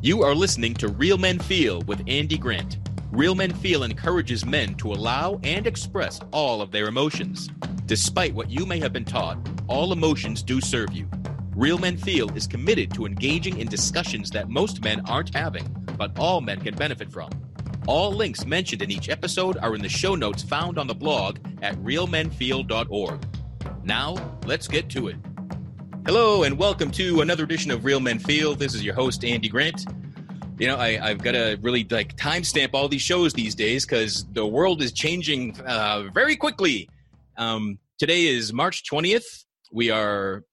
You are listening to Real Men Feel with Andy Grant. Real Men Feel encourages men to allow and express all of their emotions. Despite what you may have been taught, all emotions do serve you. Real Men Feel is committed to engaging in discussions that most men aren't having, but all men can benefit from. All links mentioned in each episode are in the show notes found on the blog at realmenfeel.org. Now, let's get to it. Hello, and welcome to another edition of Real Men Feel. This is your host, Andy Grant. You know, I, have got to really like timestamp all these shows these days because the world is changing uh, very quickly. Um, today is March 20th. We are,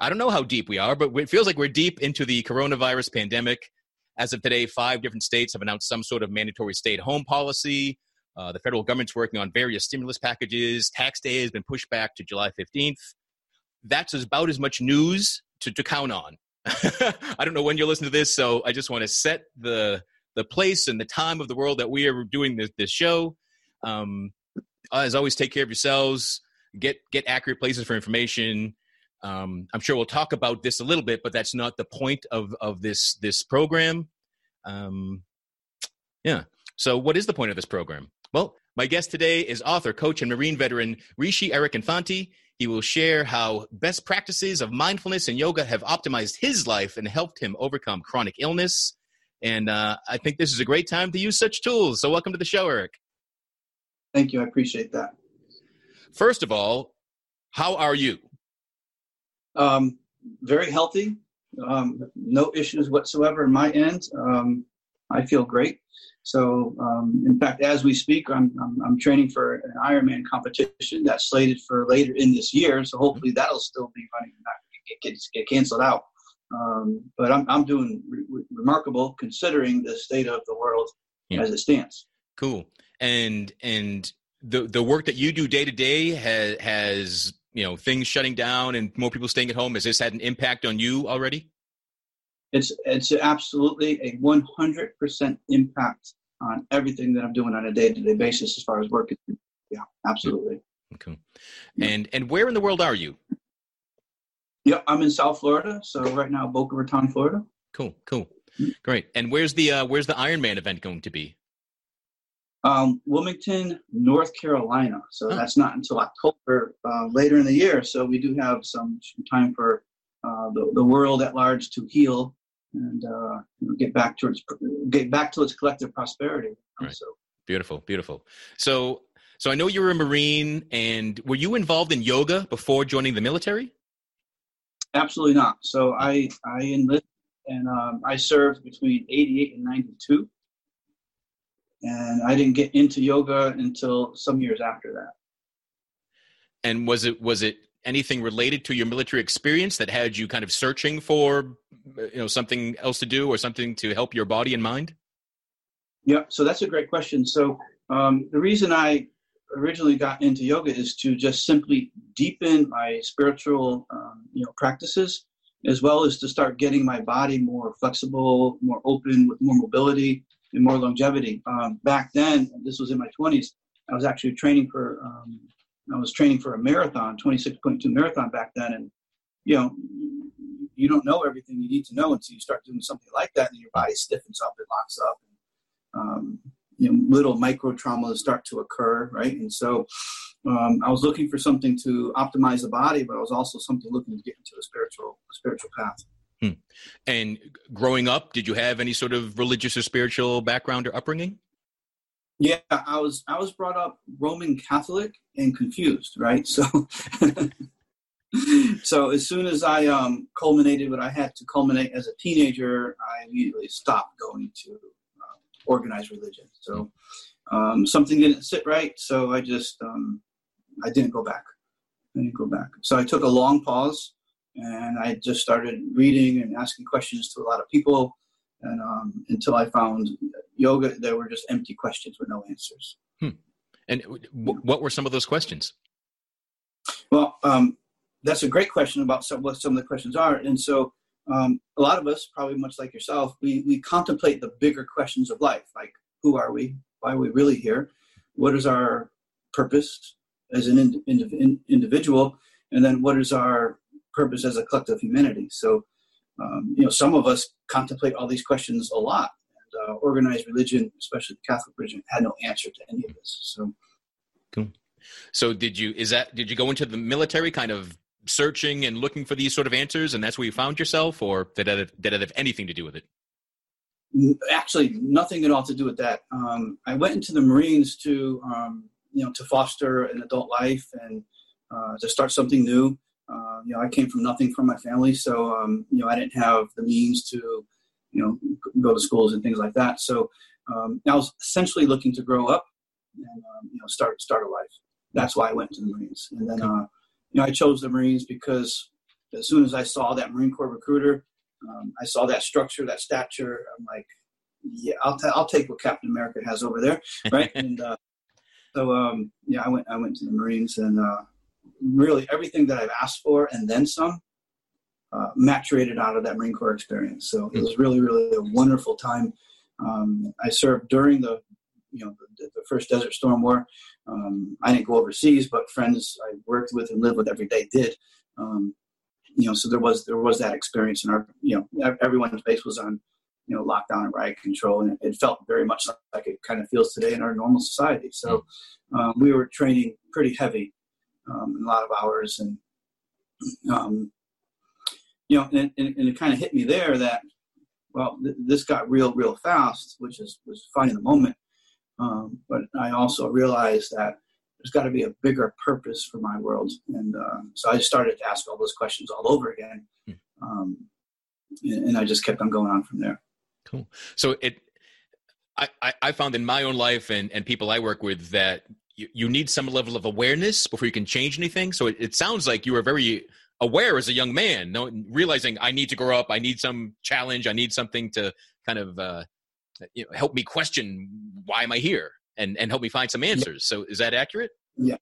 I don't know how deep we are, but it feels like we're deep into the coronavirus pandemic. As of today, five different states have announced some sort of mandatory stay at home policy. Uh, the federal government's working on various stimulus packages. Tax day has been pushed back to July 15th that's about as much news to, to count on. I don't know when you're listening to this, so I just want to set the the place and the time of the world that we are doing this, this show. Um, as always, take care of yourselves. Get get accurate places for information. Um, I'm sure we'll talk about this a little bit, but that's not the point of of this this program. Um, yeah. So, what is the point of this program? Well, my guest today is author, coach, and Marine veteran Rishi Eric Infanti. He will share how best practices of mindfulness and yoga have optimized his life and helped him overcome chronic illness. And uh, I think this is a great time to use such tools. So, welcome to the show, Eric. Thank you. I appreciate that. First of all, how are you? Um, very healthy. Um, no issues whatsoever in my end. Um, I feel great. So, um, in fact, as we speak, I'm, I'm, I'm, training for an Ironman competition that's slated for later in this year. So hopefully that'll still be running, not get, get, get canceled out. Um, but I'm, I'm doing re- remarkable considering the state of the world yeah. as it stands. Cool. And and the the work that you do day to day has has you know things shutting down and more people staying at home. Has this had an impact on you already? It's it's absolutely a 100% impact on everything that I'm doing on a day-to-day basis as far as work. Yeah, absolutely. Okay. And and where in the world are you? Yeah, I'm in South Florida. So right now, Boca Raton, Florida. Cool, cool, mm-hmm. great. And where's the uh, where's the Ironman event going to be? Um, Wilmington, North Carolina. So oh. that's not until October uh, later in the year. So we do have some, some time for uh, the, the world at large to heal and uh, you know, get back to its get back to its collective prosperity. Right. So beautiful, beautiful. So so I know you were a Marine, and were you involved in yoga before joining the military? Absolutely not. So I I enlisted and um, I served between '88 and '92, and I didn't get into yoga until some years after that. And was it was it anything related to your military experience that had you kind of searching for you know something else to do or something to help your body and mind? Yeah so that's a great question. So um, the reason i originally got into yoga is to just simply deepen my spiritual um, you know practices as well as to start getting my body more flexible more open with more mobility and more longevity. Um, back then this was in my 20s i was actually training for um, I was training for a marathon, 26.2 marathon back then, and you know, you don't know everything you need to know until you start doing something like that, and your body stiffens up, it locks up, and um, you know, little micro traumas start to occur, right? And so, um, I was looking for something to optimize the body, but I was also something looking to get into a spiritual, a spiritual path. Hmm. And growing up, did you have any sort of religious or spiritual background or upbringing? Yeah, I was I was brought up Roman Catholic and confused, right? So so as soon as I um, culminated what I had to culminate as a teenager, I immediately stopped going to uh, organized religion. So um, something didn't sit right, so I just um, I didn't go back. I didn't go back. So I took a long pause, and I just started reading and asking questions to a lot of people and um, until I found yoga, there were just empty questions with no answers. Hmm. And w- what were some of those questions? Well, um, that's a great question about some, what some of the questions are. And so, um, a lot of us, probably much like yourself, we, we contemplate the bigger questions of life, like who are we? Why are we really here? What is our purpose as an ind- ind- individual? And then what is our purpose as a collective humanity? So, um, you know, some of us contemplate all these questions a lot. And uh, organized religion, especially the Catholic religion, had no answer to any of this. So, cool. So, did you is that did you go into the military, kind of searching and looking for these sort of answers, and that's where you found yourself, or did that did it have anything to do with it? Actually, nothing at all to do with that. Um, I went into the Marines to um, you know to foster an adult life and uh, to start something new. Uh, you know, I came from nothing from my family, so um, you know, I didn't have the means to, you know, go to schools and things like that. So um, I was essentially looking to grow up and um, you know start start a life. That's why I went to the Marines, and then uh, you know I chose the Marines because as soon as I saw that Marine Corps recruiter, um, I saw that structure, that stature. I'm like, yeah, I'll t- I'll take what Captain America has over there, right? and uh, so um, yeah, I went I went to the Marines and uh, really everything that I've asked for and then some uh, maturated out of that Marine Corps experience. So it was really, really a wonderful time. Um, I served during the, you know, the, the first Desert Storm War. Um, I didn't go overseas, but friends I worked with and lived with every day did. Um, you know, so there was there was that experience, and our, you know, everyone's base was on, you know, lockdown and riot control, and it, it felt very much like it kind of feels today in our normal society. So um, we were training pretty heavy um, a lot of hours, and um, you know, and, and, and it kind of hit me there that well, th- this got real, real fast, which is was fun in the moment. Um, but I also realized that there's got to be a bigger purpose for my world, and uh, so I started to ask all those questions all over again, hmm. um, and, and, I just kept on going on from there. Cool. So it, I, I found in my own life and and people I work with that you, you need some level of awareness before you can change anything. So it, it sounds like you were very aware as a young man, no, realizing I need to grow up, I need some challenge, I need something to kind of uh, you know, help me question why am I here, and and help me find some answers. So is that accurate? Yeah,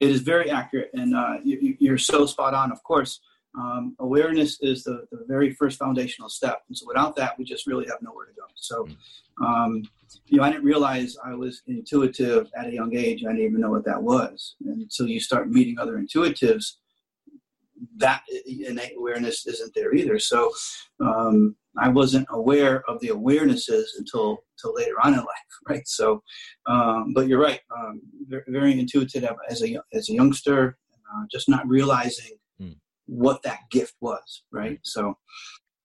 it is very accurate, and uh, you, are so spot on. Of course, um, awareness is the, the very first foundational step, and so without that, we just really have nowhere to go. So. Mm. Um, you know, I didn't realize I was intuitive at a young age. I didn't even know what that was. And until you start meeting other intuitives, that innate awareness isn't there either. So um, I wasn't aware of the awarenesses until until later on in life, right? So, um, but you're right, um, very, very, intuitive as a as a youngster, uh, just not realizing hmm. What that gift was, right? Mm-hmm. So,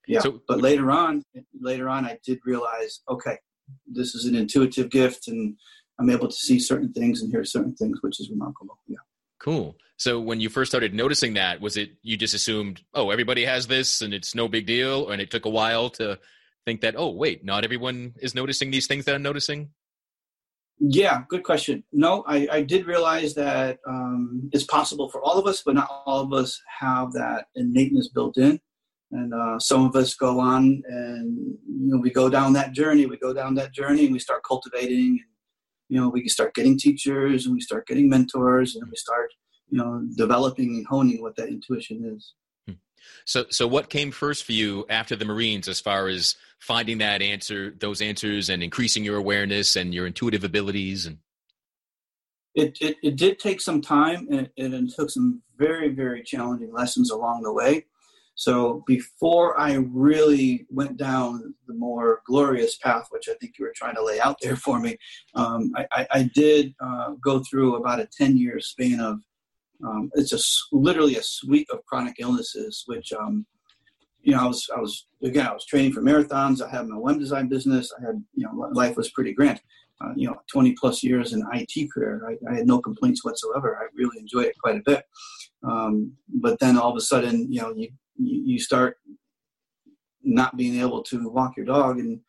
yeah. So, but later on, later on, I did realize, okay, this is an intuitive gift, and I'm able to see certain things and hear certain things, which is remarkable. Yeah. Cool. So when you first started noticing that, was it you just assumed, oh, everybody has this and it's no big deal, and it took a while to think that, oh, wait, not everyone is noticing these things that I'm noticing? Yeah, good question. No, I, I did realize that um, it's possible for all of us, but not all of us have that innateness built in and uh, some of us go on and you know we go down that journey we go down that journey and we start cultivating and you know we start getting teachers and we start getting mentors and we start you know developing and honing what that intuition is. So so what came first for you after the marines as far as finding that answer those answers and increasing your awareness and your intuitive abilities and? It, it, it did take some time and, and it took some very very challenging lessons along the way. So before I really went down the more glorious path, which I think you were trying to lay out there for me, um, I, I, I, did uh, go through about a 10 year span of, um, it's a, literally a suite of chronic illnesses, which, um, you know, I was, I was, again, I was training for marathons. I had my web design business. I had, you know, life was pretty grand. Uh, you know, 20 plus years in IT career. I, I, had no complaints whatsoever. I really enjoyed it quite a bit. Um, but then all of a sudden, you know, you, you start not being able to walk your dog and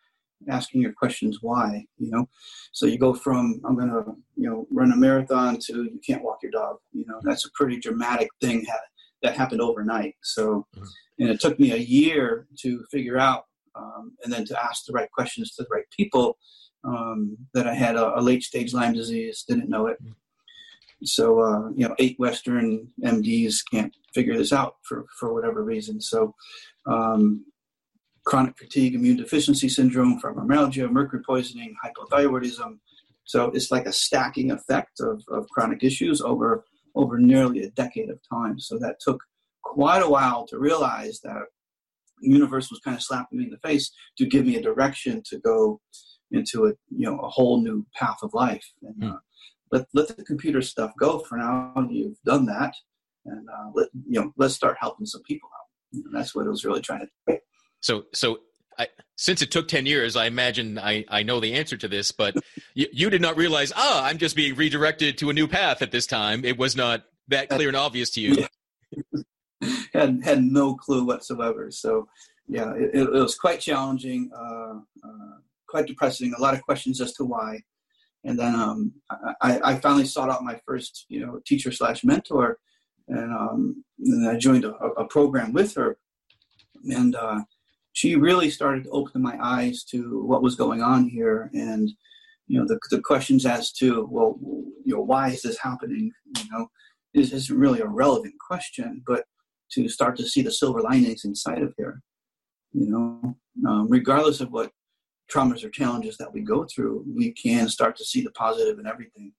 asking your questions why you know so you go from i'm to you know run a marathon to you can't walk your dog you know that's a pretty dramatic thing that happened overnight so mm-hmm. and it took me a year to figure out um, and then to ask the right questions to the right people um, that i had a, a, late stage lyme disease didn't know it mm-hmm. So uh, you know, eight Western MDs can't figure this out for for whatever reason. So um, chronic fatigue, immune deficiency syndrome, fibromyalgia, mercury poisoning, hypothyroidism. So it's like a stacking effect of, of chronic issues over over nearly a decade of time. So that took quite a while to realize that the universe was kind of slapping me in the face to give me a direction to go into a you know a whole new path of life. And mm. uh, let let the computer stuff go for now. You've done that, and uh, let you know let's start helping some people out. That's what it was really trying to do. So so. I, since it took 10 years, I imagine I, I know the answer to this, but you, you did not realize, ah, I'm just being redirected to a new path at this time. It was not that clear and obvious to you. Yeah. had had no clue whatsoever. So, yeah, it, it was quite challenging. Uh, uh, quite depressing. A lot of questions as to why. And then um, I, I, finally sought out my first, you know, teacher slash mentor, and, um, and I joined a, a, program with her, and uh, she really started to open my eyes to what was going on here, and you know, the, the questions as to, well, you know, why is this happening? You know, is isn't really a relevant question, but to start to see the silver linings inside of here, you know, um, regardless of what traumas or challenges that we go through, we can start to see the positive in everything.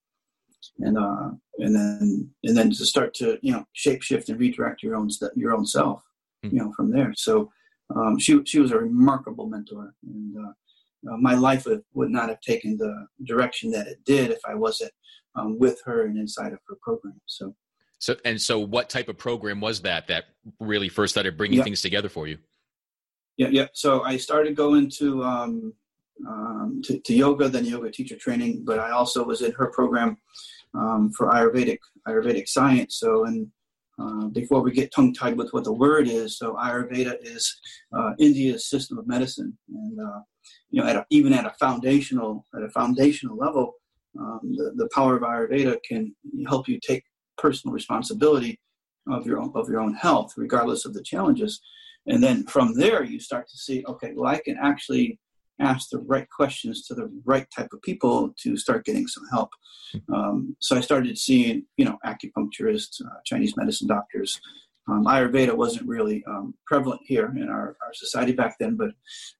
And uh, and then and then to start to you know shape shift and redirect your own your own self, mm-hmm. you know, from there. So um, she she was a remarkable mentor, and uh, uh, my life would, would not have taken the direction that it did if I wasn't um, with her and inside of her program. So. So and so, what type of program was that that really first started bringing yeah. things together for you? Yeah, yeah. So I started going to um, um, to, to, yoga, then yoga teacher training. But I also was in her program um, for Ayurvedic Ayurvedic science. So, and uh, before we get tongue tied with what the word is, so Ayurveda is uh, India's system of medicine, and uh, you know, at a, even at a foundational at a foundational level, um, the, the power of Ayurveda can help you take personal responsibility of your own of your own health, regardless of the challenges. And then from there, you start to see, okay, well, I can actually ask the right questions to the right type of people to start getting some help. Um, so I started seeing, you know, acupuncturists, uh, Chinese medicine doctors. Um, Ayurveda wasn't really um, prevalent here in our, our society back then, but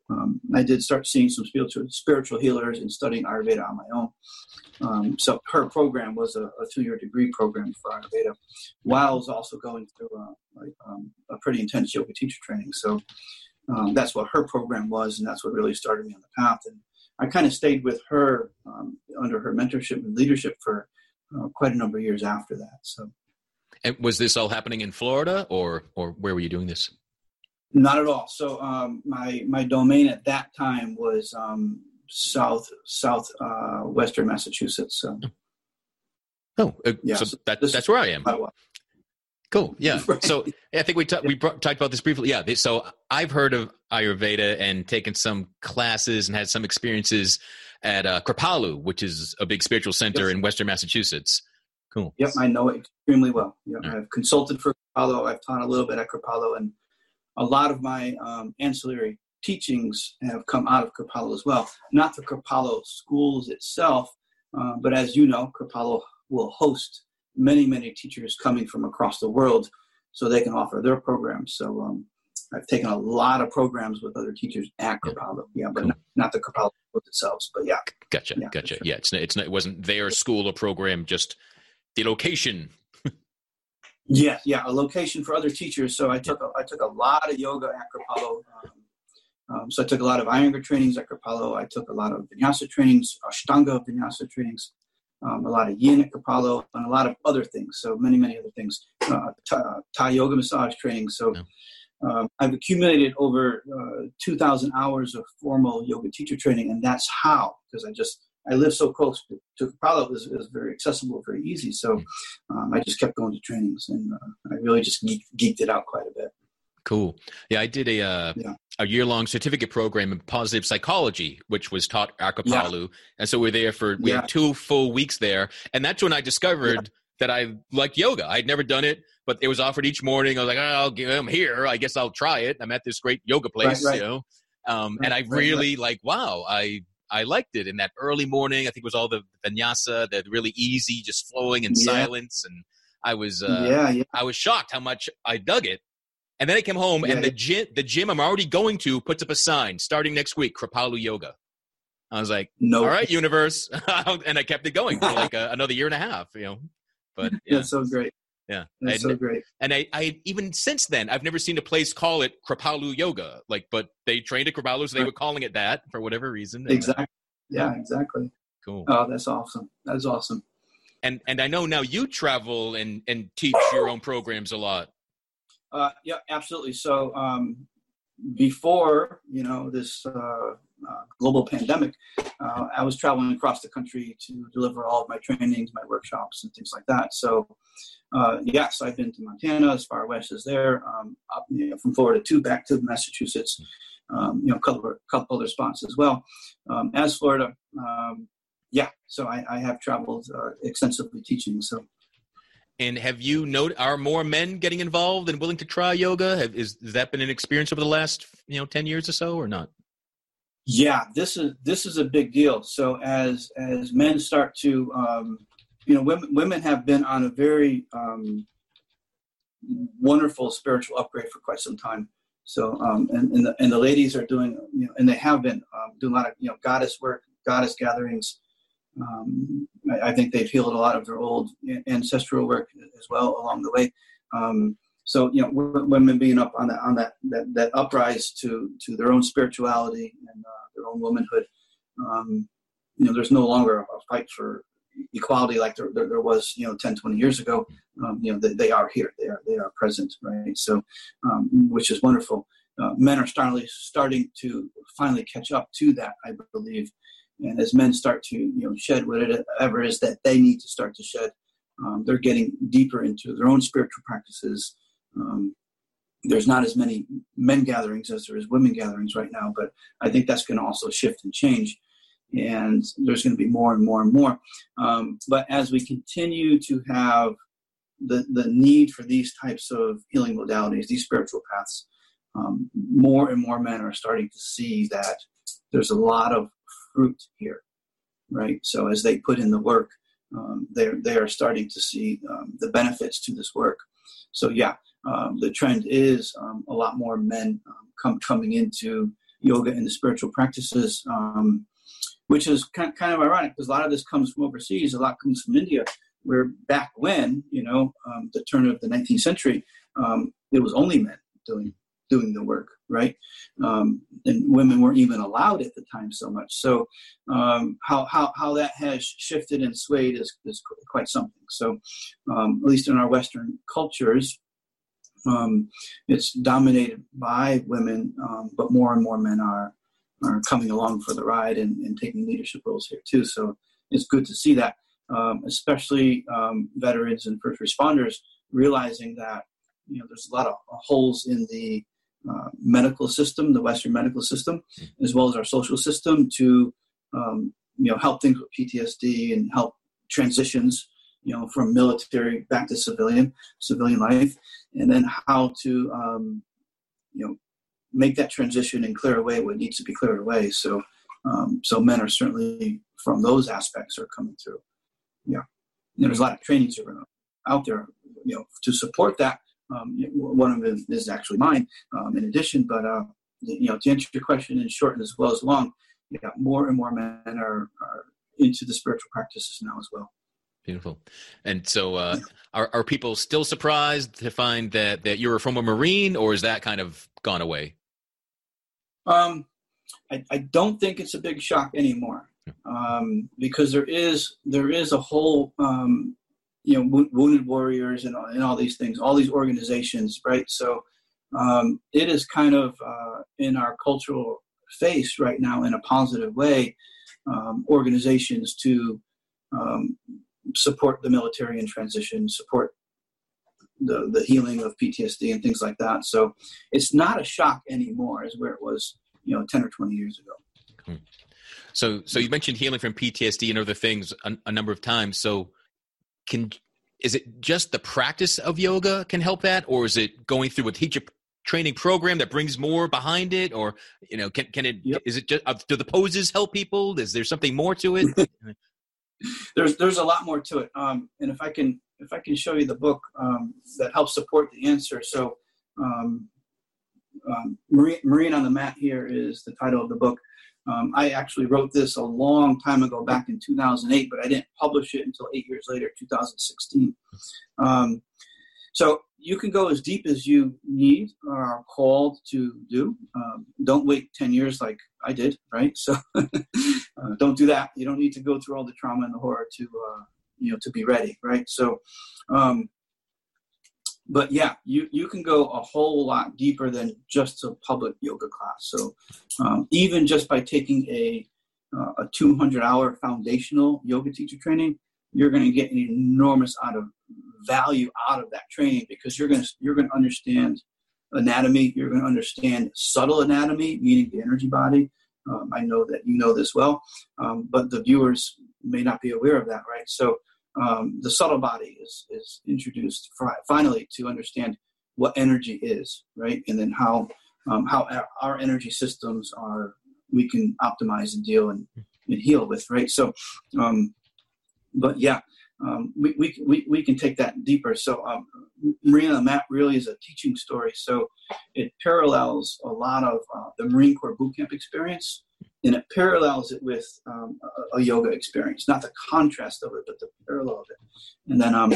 um, I did start seeing some spiritual, spiritual healers and studying Ayurveda on my own. Um, so her program was a, a, two-year degree program for Ayurveda, while I was also going through like, um, a pretty intense yoga teacher training. So um, that's what her program was, and that's what really started me on the path. And I kind of stayed with her um, under her mentorship and leadership for uh, quite a number of years after that. So, and was this all happening in Florida, or or where were you doing this? Not at all. So um, my my domain at that time was um, south south uh, western Massachusetts. So. Oh, uh, yeah, so that, that's where I am. Cool. Yeah. Right. So I think we ta- we brought, talked about this briefly. Yeah. So I've heard of Ayurveda and taken some classes and had some experiences at uh, Kripalu, which is a big spiritual center yes. in Western Massachusetts. Cool. Yep, I know it extremely well. Yep, right. I've consulted for Kripalu. I've taught a little bit at Kripalu, and a lot of my um, ancillary teachings have come out of Kripalu as well. Not the Kripalu schools itself, uh, but as you know, Kripalu will host many, many teachers coming from across the world so they can offer their programs. So um, I've taken a lot of programs with other teachers at Kripalu, yeah, but cool. not, not, the Kripalu themselves, but yeah. Gotcha, yeah, gotcha. Sure. Yeah, it's not, it's not, it wasn't their school or program, just the location. yeah, yeah, a location for other teachers. So I took a, I took a lot of yoga at Kripalu. Um, um, so I took a lot of Iyengar trainings at Kripalu. I took a lot of Vinyasa trainings, Ashtanga Vinyasa trainings um, a lot of yin at Kripalu, and a lot of other things. So many, many other things. Uh, Thai, yoga massage training. So um, I've accumulated over uh, 2,000 hours of formal yoga teacher training, and that's how, because I just I live so close to, Kripalu, it was, it was very accessible, very easy. So hmm. um, I just kept going to trainings, and uh, I really just geek, geeked it out quite a bit. Cool. Yeah, I did a uh, yeah. a year long certificate program in positive psychology, which was taught at Kripalu, yeah. and so we are there for we yeah. had two full weeks there, and that's when I discovered that I liked yoga. I'd never done it, but it was offered each morning. I was like, oh, I'm here. I guess I'll try it. I'm at this great yoga place, right, right. you know, um, right, and I really like. Wow, I I liked it in that early morning. I think it was all the vinyasa, the really easy, just flowing in silence, and I was uh. I was shocked how much I dug it and then I came home, yeah. and the gym, the gym I'm already going to puts up a sign starting next week, Kripalu Yoga. I was like, no, all right, universe, and I kept it going for like uh, a, another year and a half, you know. But yeah, so great. Yeah, it's so great. And I, I even since then, I've never seen a place call it Kripalu Yoga. Like, but they trained at Kripalu, so they were calling it that for whatever reason. Uh, exactly. Yeah, exactly. Cool. Oh, that's awesome. That's awesome. And and I know now you travel and and teach your own programs a lot. Uh, yeah, absolutely. So um, before you know this uh, uh, global pandemic, uh, I was traveling across the country to deliver all of my trainings, my workshops, and things like that. So, uh, yes, I've been to Montana, as far west as there, um, up, you know, from Florida to back to Massachusetts, um, you know, a couple, couple other spots as well. Um, as Florida, um, yeah, so I, I have traveled uh, extensively teaching. So and have you noted are more men getting involved and willing to try yoga? Have, is has that been an experience over the last you know ten years or so, or not? Yeah, this is this is a big deal. So as as men start to, um, you know, women women have been on a very um, wonderful spiritual upgrade for quite some time. So um, and and the, and the ladies are doing, you know, and they have been um, doing a lot of you know goddess work, goddess gatherings, um, I, think they've healed a lot of their old ancestral work as well along the way. Um, so you know, women being up on that on that that, that uprise to to their own spirituality and uh, their own womanhood. Um, you know, there's no longer a fight for equality like there, there, there, was you know 10 20 years ago um, you know they, they, are here they are they are present right so um, which is wonderful uh, men are starting starting to finally catch up to that i believe and as men start to you know shed whatever it is that they need to start to shed, um, they're getting deeper into their own spiritual practices. Um, there's not as many men gatherings as there is women gatherings right now, but I think that's going to also shift and change. And there's going to be more and more and more. Um, but as we continue to have the, the need for these types of healing modalities, these spiritual paths, um, more and more men are starting to see that there's a lot of fruit here, right? So as they put in the work, um, they're they are starting to see um, the benefits to this work. So yeah, um, the trend is um, a lot more men um, come coming into yoga and the spiritual practices, um, which is kind, kind of ironic because a lot of this comes from overseas. A lot comes from India, where back when you know the turn of the 19th century, it was only men doing doing the work, right? Um, and women weren't even allowed at the time so much. So um, how, how, how that has shifted and swayed is, is quite something. So um, at least in our Western cultures, um, it's dominated by women, um, but more and more men are are coming along for the ride and, and taking leadership roles here too. So it's good to see that, um, especially veterans and first responders realizing that you know there's a lot of holes in the uh, medical system, the Western medical system, mm-hmm. as well as our social system to um, you know help things with PTSD and help transitions you know from military back to civilian civilian life, and then how to um, you know make that transition and clear away what needs to be cleared away. So um, so men are certainly from those aspects are coming through. Yeah, and there's a lot of trainings out there you know to support that um, one of them is actually mine, um, in addition. But uh, you know, to answer your question in short as well as long, yeah, more and more men are, are into the spiritual practices now as well. Beautiful. And so, uh, yeah. are are people still surprised to find that that you're from a Marine, or is that kind of gone away? Um, I, I don't think it's a big shock anymore, um, because there is there is a whole um, you know wounded warriors and, and all these things all these organizations right? So um, it is kind of uh, in our cultural face right now in a positive way um, organizations to um, support the military in transition support the, the healing of ptsd and things like that. So it's not a shock anymore as where it was you know 10 or 20 years ago. So so you mentioned healing from ptsd and other things a, a number of times. So can is it just the practice of yoga can help that? Or is it going through a teacher training program that brings more behind it? Or you know can, can it yep. is it just uh, do the poses help people? Is there something more to it? There's there's a lot more to it. Um, and if i can if i can show you the book um, that helps support the answer. So um, um Marine, Marine on the mat here is the title of the book um, I actually wrote this a long time ago, back in 2008, but I didn't publish it until eight years later, 2016. Um, so you can go as deep as you need or are called to do. Um, don't wait 10 years like I did, right? So uh, don't do that. You don't need to go through all the trauma and the horror to, uh, you know, to be ready, right? So, um, but yeah, you, you can go a whole lot deeper than just a public yoga class. So um, even just by taking a, uh, a 200 hour foundational yoga teacher training, you're going to get an enormous out of value out of that training because you're going to you're going to understand anatomy you're going to understand subtle anatomy meaning the energy body um, i know that you know this well um, but the viewers may not be aware of that right so um, the subtle body is is introduced finally to understand what energy is right and then how um, how our energy systems are we can optimize and deal and, and heal with right so um, but yeah um, we, we, we, we can take that deeper. So um, Marine on the Mat really is a teaching story. So it parallels a lot of uh, the Marine Corps boot camp experience and it parallels it with um, a, a, yoga experience, not the contrast of it, but the parallel of it. And then um,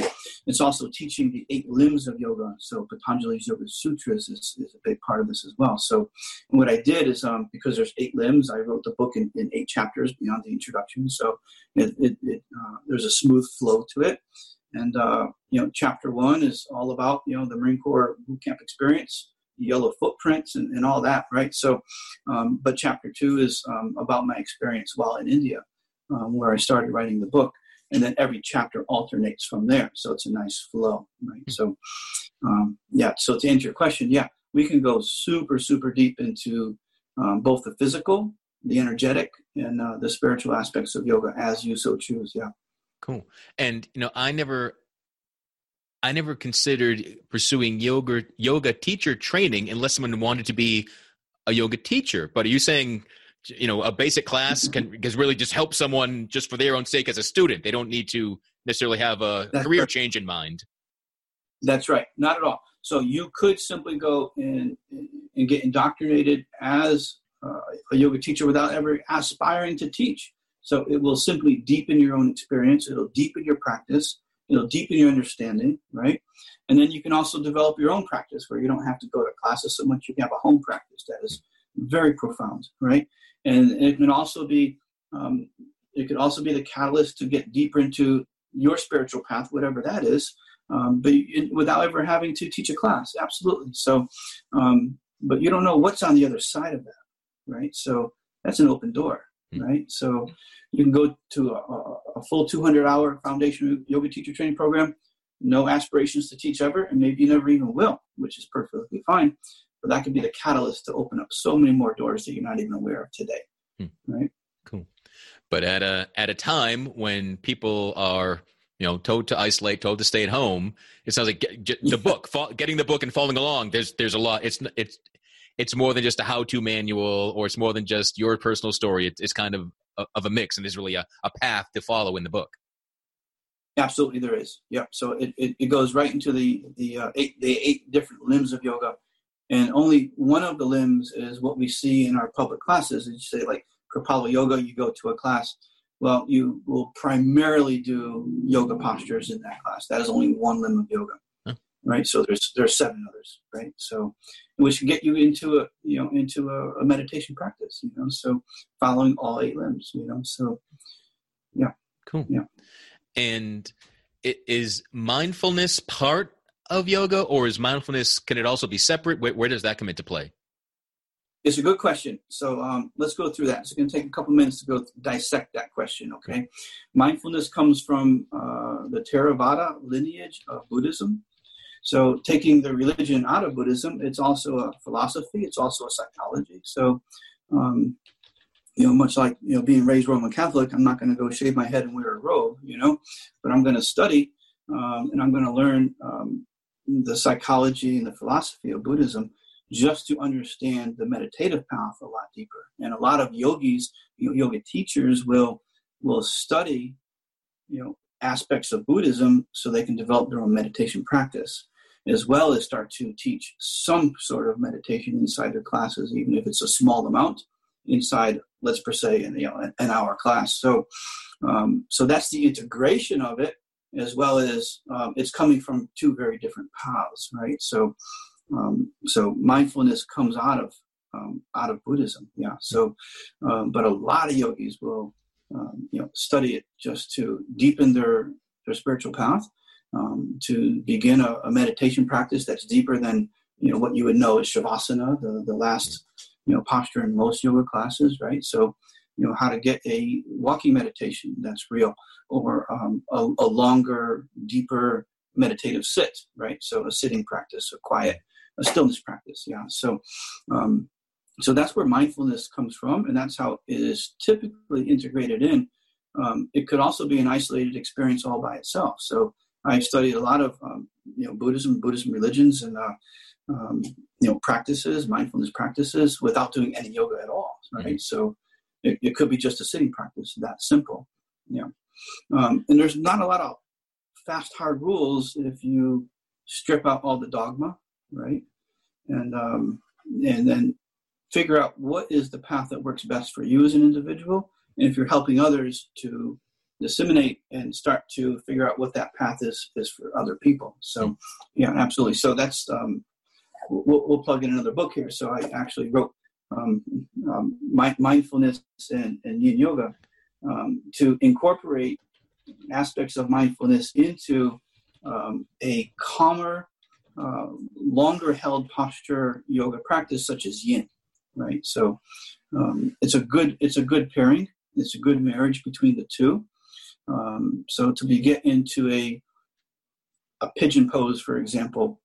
it's also teaching the eight limbs of yoga. So Patanjali's Yoga Sutras is, is a big part of this as well. So what I did is um, because there's eight limbs, I wrote the book in, in eight chapters beyond the introduction. So it, it, it uh, there's a smooth flow to it. And uh, you know, chapter one is all about you know the Marine Corps boot camp experience yellow footprints and, and all that, right? So, um, but chapter two is um, about my experience while in India, um, where I started writing the book. And then every chapter alternates from there. So it's a nice flow, right? So, um, yeah, so to answer your question, yeah, we can go super, super deep into um, both the physical, the energetic, and uh, the spiritual aspects of yoga as you so choose. Yeah. Cool. And, you know, I never I never considered pursuing yoga yoga teacher training unless someone wanted to be a yoga teacher. But are you saying, you know, a basic class can because really just help someone just for their own sake as a student? They don't need to necessarily have a That's career right. change in mind. That's right. Not at all. So you could simply go and and get indoctrinated as uh, a yoga teacher without ever aspiring to teach. So it will simply deepen your own experience. It'll deepen your practice it'll deepen your understanding, right? And then you can also develop your own practice where you don't have to go to classes so much. You can have a home practice that is very profound, right? And it can also be um, it could also be the catalyst to get deeper into your spiritual path, whatever that is, um, but without ever having to teach a class. Absolutely. So, um, but you don't know what's on the other side of that, right? So that's an open door. Right? So you can go to a, a full 200 hour foundation yoga teacher training program, no aspirations to teach ever, and maybe you never even will, which is perfectly fine. But that could be the catalyst to open up so many more doors that you're not even aware of today. Hmm. Right? Cool. But at a at a time when people are you know told to isolate, told to stay at home, it sounds like the book, fall, getting the book and following along. There's there's a lot. It's it's it's more than just a how-to manual, or it's more than just your personal story. It, it's kind of of a mix, and there's really a, a path to follow in the book. Absolutely, there is. Yep. So it, it, it goes right into the the uh, eight the eight different limbs of yoga, and only one of the limbs is what we see in our public classes. And you say like Kripalu Yoga, you go to a class. Well, you will primarily do yoga postures in that class. That is only one limb of yoga right? So there's there's seven others, right? So which can get you into a you know into a, a, meditation practice, you know. So following all eight limbs, you know. So yeah, cool. Yeah, and it is mindfulness part of yoga, or is mindfulness can it also be separate? Where, where does that come into play? It's a good question. So um, let's go through that. It's going to take a couple minutes to go dissect that question. Okay, mindfulness comes from uh, the Theravada lineage of Buddhism. So taking the religion out of Buddhism, it's also a philosophy, it's also a psychology. So, um, you know, much like you know being raised Roman Catholic, I'm not going to go shave my head and wear a robe, you know, but I'm going to study um, and I'm going to learn um, the psychology and the philosophy of Buddhism just to understand the meditative path a lot deeper. And a lot of yogis, you know, yoga teachers will will study, you know, aspects of Buddhism so they can develop their own meditation practice as well as start to teach some sort of meditation inside their classes, even if it's a small amount inside, let's per se, in you know, an hour class. So, um, so that's the integration of it. as well as um, it's coming from two very different paths, right? So, um, so mindfulness comes out of um, out of Buddhism, yeah. So, um, but a lot of yogis will, um, you know, study it just to deepen their their spiritual path, um, to begin a, a, meditation practice that's deeper than you know what you would know as shavasana, the the last you know posture in most yoga classes, right? So, you know, how to get a walking meditation that's real, or um, a, a longer, deeper meditative sit, right? So, a sitting practice, a quiet, a stillness practice, yeah. So, um, so that's where mindfulness comes from, and that's how it is typically integrated in. Um, it could also be an isolated experience all by itself. So I've studied a lot of um, you know Buddhism, Buddhism religions, and uh, um, you know practices, mindfulness practices, without doing any yoga at all. Right. Mm-hmm. So it, it, could be just a sitting practice, that simple. Yeah. Um, and there's not a lot of fast, hard rules if you strip out all the dogma, right? And um, and then figure out what is the path that works best for you as an individual, and if you're helping others to disseminate and start to figure out what that path is is for other people. So, yeah, absolutely. So that's um, we'll, we'll plug in another book here. So I actually wrote um, um, mindfulness and, and yin yoga um, to incorporate aspects of mindfulness into um, a calmer, uh, longer held posture yoga practice such as yin right? So it's a good it's a good pairing. It's a good marriage between the two. Um, so to be get into a a pigeon pose, for example,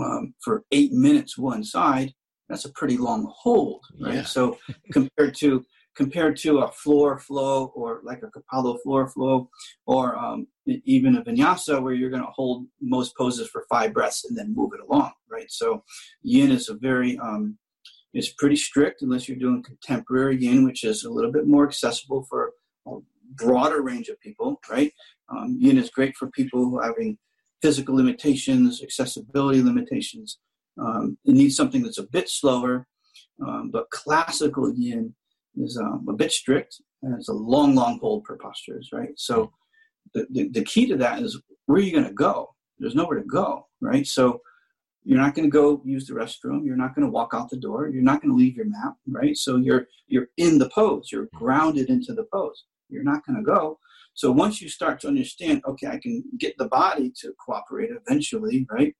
um, for eight minutes one side, that's a pretty long hold, right? Yeah. So compared to compared to a floor flow or like a Kripalu floor flow or um, even a vinyasa where you're going to hold most poses for five breaths and then move it along, right? So yin is a very um, is pretty strict unless you're doing contemporary yin, which is a little bit more accessible for broader range of people, right? Um, yin is great for people who are having physical limitations, accessibility limitations. Um, it needs something that's a bit slower, um, but classical yin is um, a bit strict and it's a long, long hold per postures, right? So the, the, the key to that is where are you going to go? There's nowhere to go, right? So you're not going to go use the restroom you're not going to walk out the door you're not going to leave your mat right so you're you're in the pose you're grounded into the pose you're not going to go. So once you start to understand okay i can get the body to cooperate eventually right?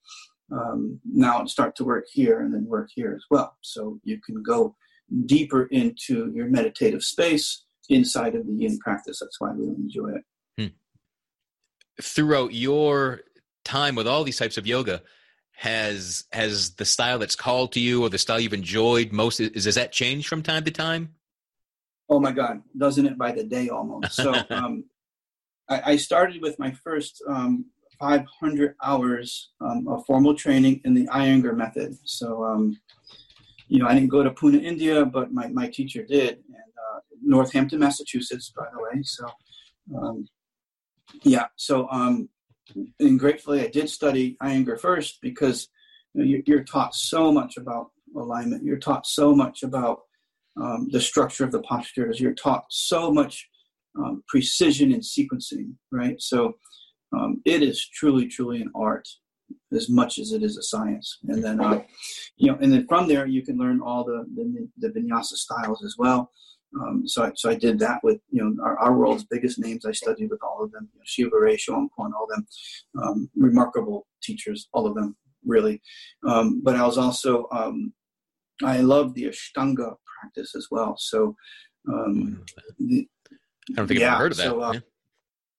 Um, now start to work here and then work here as well. So you can go deeper into your meditative space inside of the yin practice. That's why we enjoy it. Hmm. throughout your time with all these types of yoga has has the style that's called to you or the style you've enjoyed most is does that change from time to time oh my god doesn't it by the day almost? So um, I, I, started with my first um, 500 hours um, of formal training in the iyengar method. So um, you know i didn't go to pune india but my, my teacher did and uh, northampton massachusetts by the way. So um, yeah so um, and gratefully I did study Iyengar first because you know, you're taught so much about alignment. You're taught so much about um, the structure of the postures. You're taught so much um, precision and sequencing, right? So um, it is truly, truly an art as much as it is a science. And then, uh, you know, and then from there you can learn all the the, the vinyasa styles as well. Um, so, I, so I did that with you know our, our, world's biggest names. I studied with all of them, you know, Shiva Rea, Seane Corn, all of them, um, remarkable teachers, all of them really. Um, but I was also um, I love the Ashtanga practice as well. So, um, the, I don't think yeah, I've heard of that. So, uh, yeah.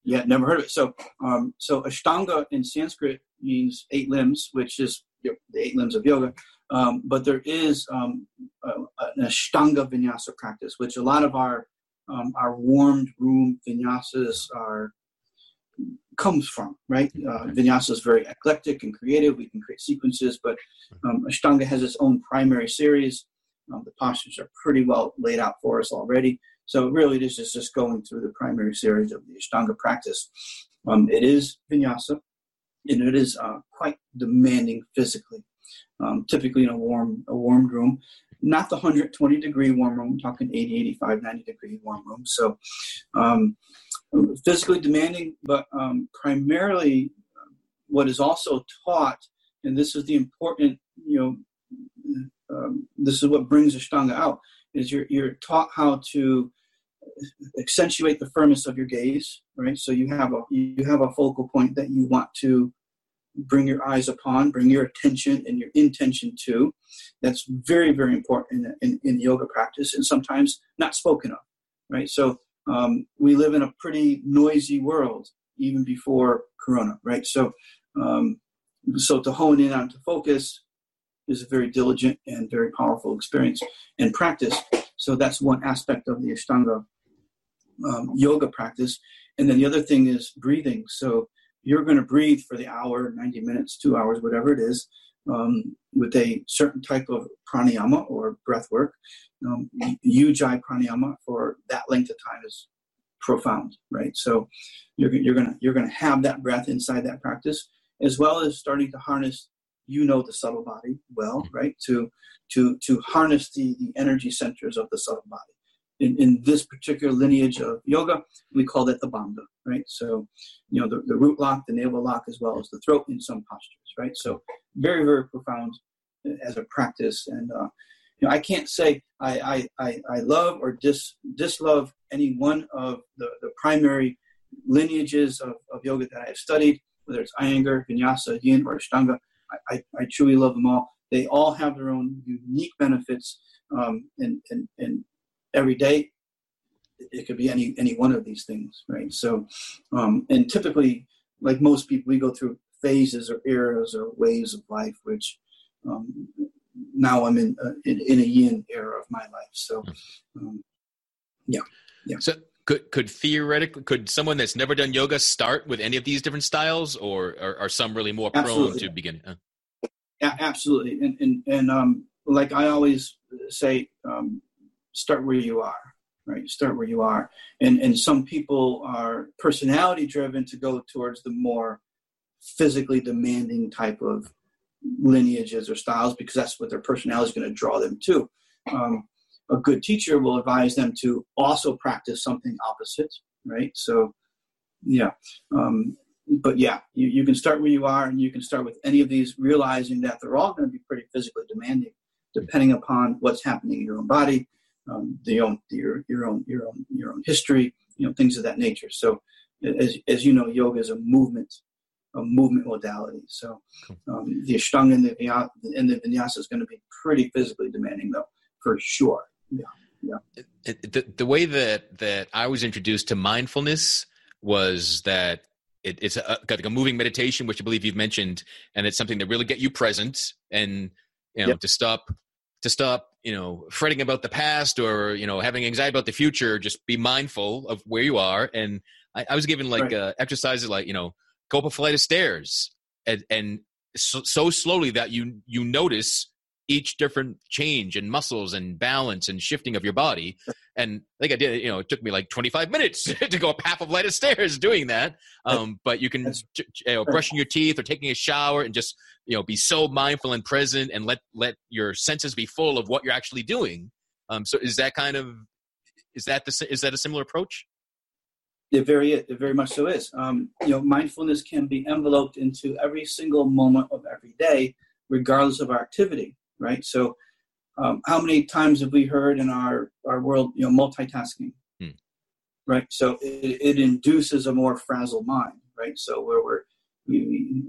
yeah. never heard of it. So, um, so Ashtanga in Sanskrit means eight limbs, which is you know, the eight limbs of yoga. Um, but there is um, a, an Ashtanga vinyasa practice, which a lot of our um, our warmed room vinyasas are comes from, right? Uh, vinyasa is very eclectic and creative. We can create sequences, but um, Ashtanga has its own primary series. Um, the postures are pretty well laid out for us already. So really, this is just going through the primary series of the Ashtanga practice. Um, it is vinyasa, and it is uh, quite demanding physically um, typically in a warm a warm room not the 120 degree warm room I'm talking 80 85 90 degree warm room so um, physically demanding, but um, primarily what is also taught, and this is the important, you know, um, this is what brings Ashtanga out, is you're, you're taught how to accentuate the firmness of your gaze, right? So you have a you have a focal point that you want to bring your eyes upon, bring your attention and your intention to. That's very, very important in, in, in yoga practice and sometimes not spoken of, right? So um, we live in a pretty noisy world even before Corona, right? So, um, so to hone in on to focus is a very diligent and very powerful experience and practice. So that's one aspect of the Ashtanga um, yoga practice. And then the other thing is breathing. So you're going to breathe for the hour, 90 minutes, two hours, whatever it is, um, with a certain type of pranayama or breath work. Um, Ujjayi pranayama for that length of time is profound, right? So you're, you're gonna you're gonna have that breath inside that practice, as well as starting to harness. You know the subtle body well, mm-hmm. right? To to to harness the the energy centers of the subtle body in, in this particular lineage of yoga, we call that the bandha, right? So, you know, the, the root lock, the navel lock, as well as the throat in some postures, right? So, very, very profound as a practice. And, uh, you know, I can't say I, I, I, I love or dis, dislove any one of the, the primary lineages of, of yoga that I have studied, whether it's Iyengar, Vinyasa, Yin, or Ashtanga. I, I, truly love them all. They all have their own unique benefits um, and, and, and every day. It could be any any one of these things right? So um, and typically like most people we go through phases or eras or waves of life which um, now i'm in, uh, in, in a yin era of my life. So um, yeah. Yeah. So could could theoretically could someone that's never done yoga start with any of these different styles or are, are some really more absolutely. prone to begin yeah absolutely. And and, and um like i always say um start where you are right? Start where you are. And and some people are personality driven to go towards the more physically demanding type of lineages or styles because that's what their personality is going to draw them to. Um, a good teacher will advise them to also practice something opposite right so yeah um, but yeah you, you can start where you are and you can start with any of these realizing that they're all going to be pretty physically demanding depending upon what's happening in your own body um, the own your your own your own your own history, you know, things of that nature. So, as as you know, yoga is a movement, a movement modality. So, um, the ashtanga and the and the vinyasa is going to be pretty physically demanding, though, for sure. Yeah, yeah. The the way that that I was introduced to mindfulness was that it, it's a, like a moving meditation, which I believe you've mentioned, and it's something that really get you present and you know yep. to stop to stop you know fretting about the past or you know having anxiety about the future just be mindful of where you are and i, I was given like right. uh, exercises like you know go up a flight of stairs and, and so, so slowly that you you notice each different change and muscles and balance and shifting of your body. And I think I did, you know, it took me like 25 minutes to go up half a flight of stairs doing that. Um, but you can, you know, brushing your teeth or taking a shower and just, you know, be so mindful and present and let, let your senses be full of what you're actually doing. Um, so is that kind of, is that the, is that a similar approach? It very, it very much so is. Um, you know, mindfulness can be enveloped into every single moment of every day, regardless of our activity right? So, um, how many times have we heard in our, our world, you know, multitasking, hmm. right? So it, it, induces a more frazzled mind, right? So where we're, we,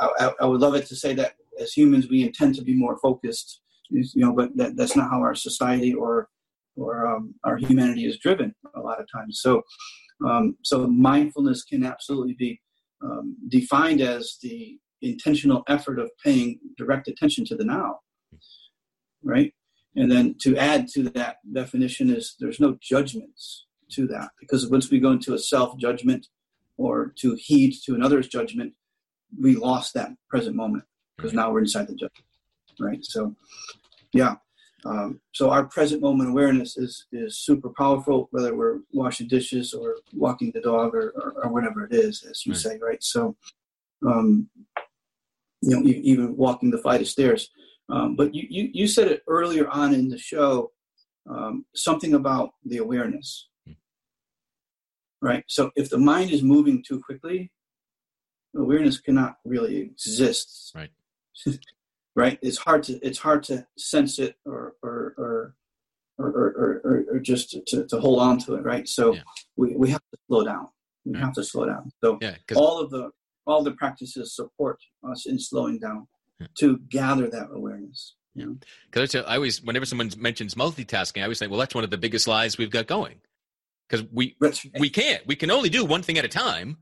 I, I, would love it to say that as humans we intend to be more focused, you know, but that, that's not how our society or or um, our humanity is driven a lot of times. So, um, so mindfulness can absolutely be um, defined as the intentional effort of paying direct attention to the now right? And then to add to that definition is there's no judgments to that because once we go into a self judgment or to heed to another's judgment, we lost that present moment because now we're inside the judgment, right? So, yeah. Um, so our present moment awareness is is super powerful, whether we're washing dishes or walking the dog or, or, or whatever it is, as you right. say, right? So, um, you know, even walking the flight of stairs. Um, but you, you, you, said it earlier on in the show, um, something about the awareness. right? So if the mind is moving too quickly, awareness cannot really exist. Right. right. It's hard to it's hard to sense it or or or or, or, or, or just to, to hold on to it. Right. So yeah. we, we have to slow down. We right. have to slow down. So yeah, all of the all the practices support us in slowing down. To gather that awareness. Yeah. Because I always, whenever someone mentions multitasking, I always think, well, that's one of the biggest lies we've got going. Because we right. we can't. We can only do one thing at a time.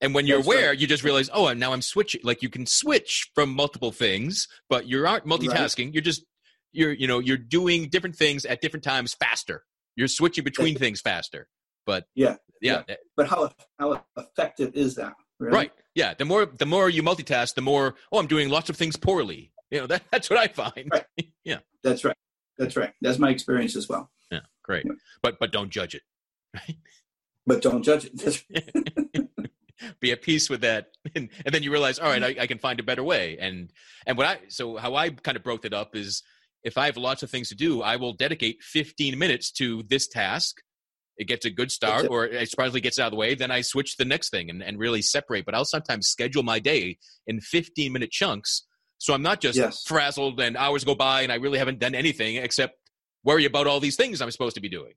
And when you're That's aware, right. you just realize, oh, now I'm switching. Like you can switch from multiple things, but you aren't multitasking. Right. You're just you're you know you're doing different things at different times faster. You're switching between things faster. But yeah, yeah. yeah. But how how effective is that? Really? Right. Yeah. The more the more you multitask, the more oh, I'm doing lots of things poorly. You know that, that's what I find. Right. yeah. That's right. That's right. That's my experience as well. Yeah. Great. Yeah. But but don't judge it. Right. But don't judge it. be at peace with that and, and then you realize all right I, I, can find a better way and and what i so how i kind of broke it up is if i have lots of things to do i will dedicate 15 minutes to this task it gets a good start or it surprisingly gets out of the way then i switch to the next thing and, and really separate but i'll sometimes schedule my day in 15 minute chunks so i'm not just yes. frazzled and hours go by and i really haven't done anything except worry about all these things i'm supposed to be doing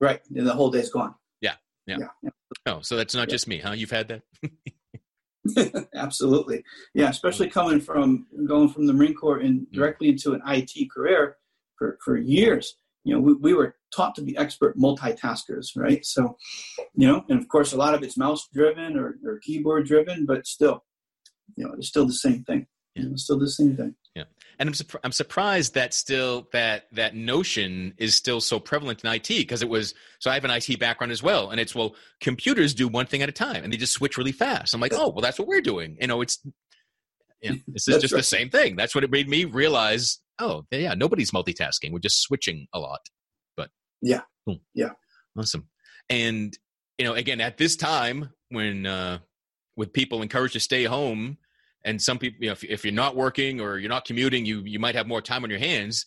right and the whole day's gone yeah yeah, yeah. Oh, so that's not yeah. just me, huh? You've had that? Absolutely. Yeah, especially coming from going from the Marine Corps and mm. directly into an IT career for, for years. You know, we, we were taught to be expert multitaskers, right? So, you know, and of course, a lot of it's mouse driven or, or keyboard driven, but still, you know, it's still the same thing. Yeah. You know, still the same thing. Yeah, and I'm su- I'm surprised that still that that notion is still so prevalent in IT because it was so I have an IT background as well, and it's well computers do one thing at a time and they just switch really fast. I'm like, oh well, that's what we're doing. You know, it's yeah, this is just right. the same thing. That's what it made me realize. Oh yeah, nobody's multitasking. We're just switching a lot. But yeah, yeah, awesome. And you know, again, at this time when uh, with people encouraged to stay home and some people you know if, if, you're not working or you're not commuting you you might have more time on your hands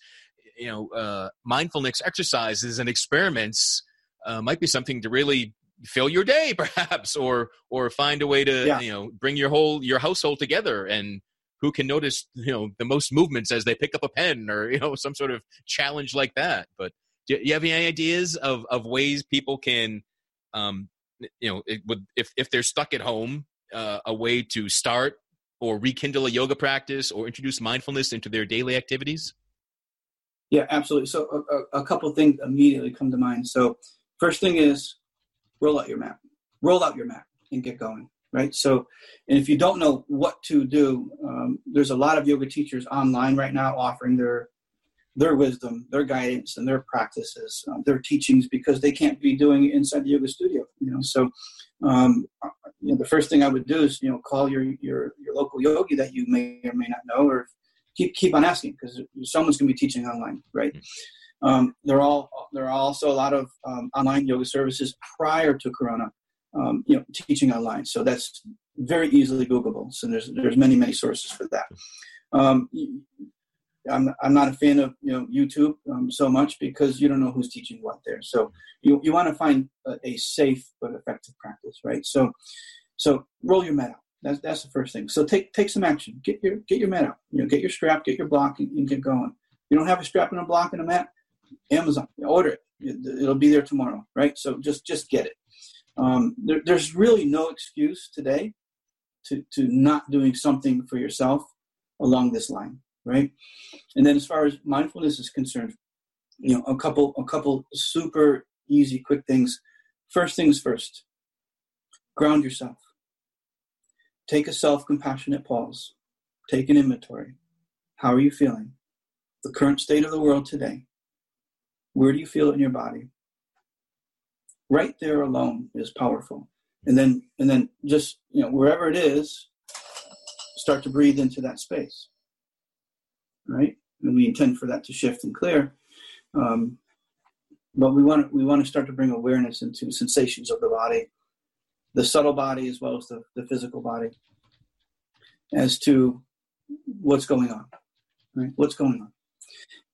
you know uh, mindfulness exercises and experiments uh, might be something to really fill your day perhaps or or find a way to yeah. you know bring your whole your household together and who can notice you know the most movements as they pick up a pen or you know some sort of challenge like that but do you have any ideas of of ways people can um you know it would if if they're stuck at home uh, a way to start or rekindle a yoga practice or introduce mindfulness into their daily activities? Yeah, absolutely. So a, a couple things immediately come to mind. So first thing is roll out your mat. Roll out your mat and get going. Right. So, and if you don't know what to do, um, there's a lot of yoga teachers online right now offering their their wisdom, their guidance, and their practices, uh, their teachings, because they can't be doing it inside the yoga studio. You know, so um, you know, the first thing I would do is you know call your your your local yogi that you may or may not know, or keep keep on asking because someone's going to be teaching online, right? Um, there are all there are also a lot of um, online yoga services prior to Corona, um, you know, teaching online. So that's very easily Googleable. So there's there's many many sources for that. Um, I'm, I'm not a fan of you know YouTube um, so much because you don't know who's teaching what there. So you, you want to find a, a, safe but effective practice, right? So so roll your mat out. That's that's the first thing. So take take some action. Get your get your mat out. You know, get your strap, get your block, and, and get going. You don't have a strap and a block and a mat. Amazon, order it. It'll be there tomorrow, right? So just just get it. Um, there, there's really no excuse today to to not doing something for yourself along this line right? And then as far as mindfulness is concerned, you know, a couple a couple super easy, quick things. First things first. Ground yourself. Take a self-compassionate pause. Take an inventory. How are you feeling? The current state of the world today. Where do you feel it in your body? Right there alone is powerful. And then and then just, you know, wherever it is, start to breathe into that space right? And we intend for that to shift and clear. Um, but we want to, we want to start to bring awareness into sensations of the body, the subtle body as well as the, the physical body, as to what's going on, right? What's going on,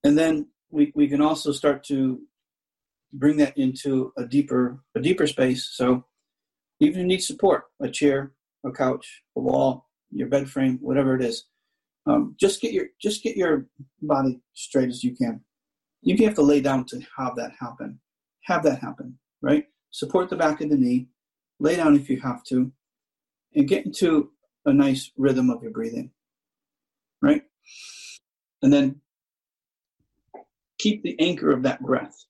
and then we we can also start to bring that into a deeper a deeper space. So even if you need support, a chair, a couch, a wall, your bed frame, whatever it is, um, just get your just get your body straight as you can. You have to lay down to have that happen. Have that happen, right? Support the back of the knee. Lay down if you have to, and get into a nice rhythm of your breathing, right? And then keep the anchor of that breath.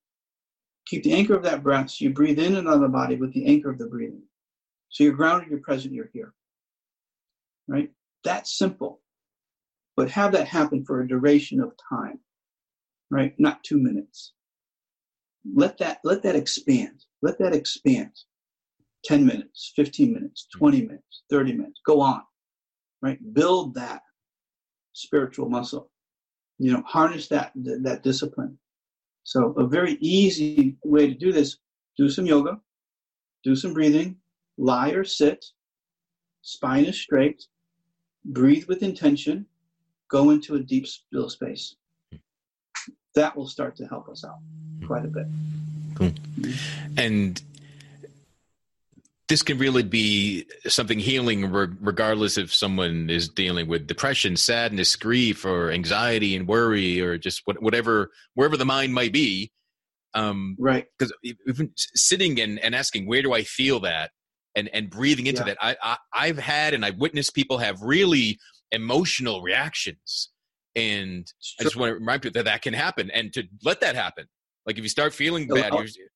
Keep the anchor of that breath. So you breathe in and out of the body with the anchor of the breathing. So you're grounded, you're present, you're here. Right? That's simple. But have that happen for a duration of time. Right? Not two minutes. Let that let that expand. Let that expand. 10 minutes, 15 minutes, 20 minutes, 30 minutes. Go on. Right? Build that spiritual muscle. You know, harness that that discipline. So a very easy way to do this, do some yoga, do some breathing, lie or sit, spine is straight, breathe with intention, go into a deep still space. That will start to help us out quite a bit. Cool. And this can really be something healing regardless if someone is dealing with depression sadness grief or anxiety and worry or just whatever wherever the mind might be. Um, right. because sitting and, and asking where do i feel that? and and breathing into yeah. that I, I i've had and i've witnessed people have really emotional reactions. And i just want to remind people that that can happen and to let that happen. Like if you start feeling bad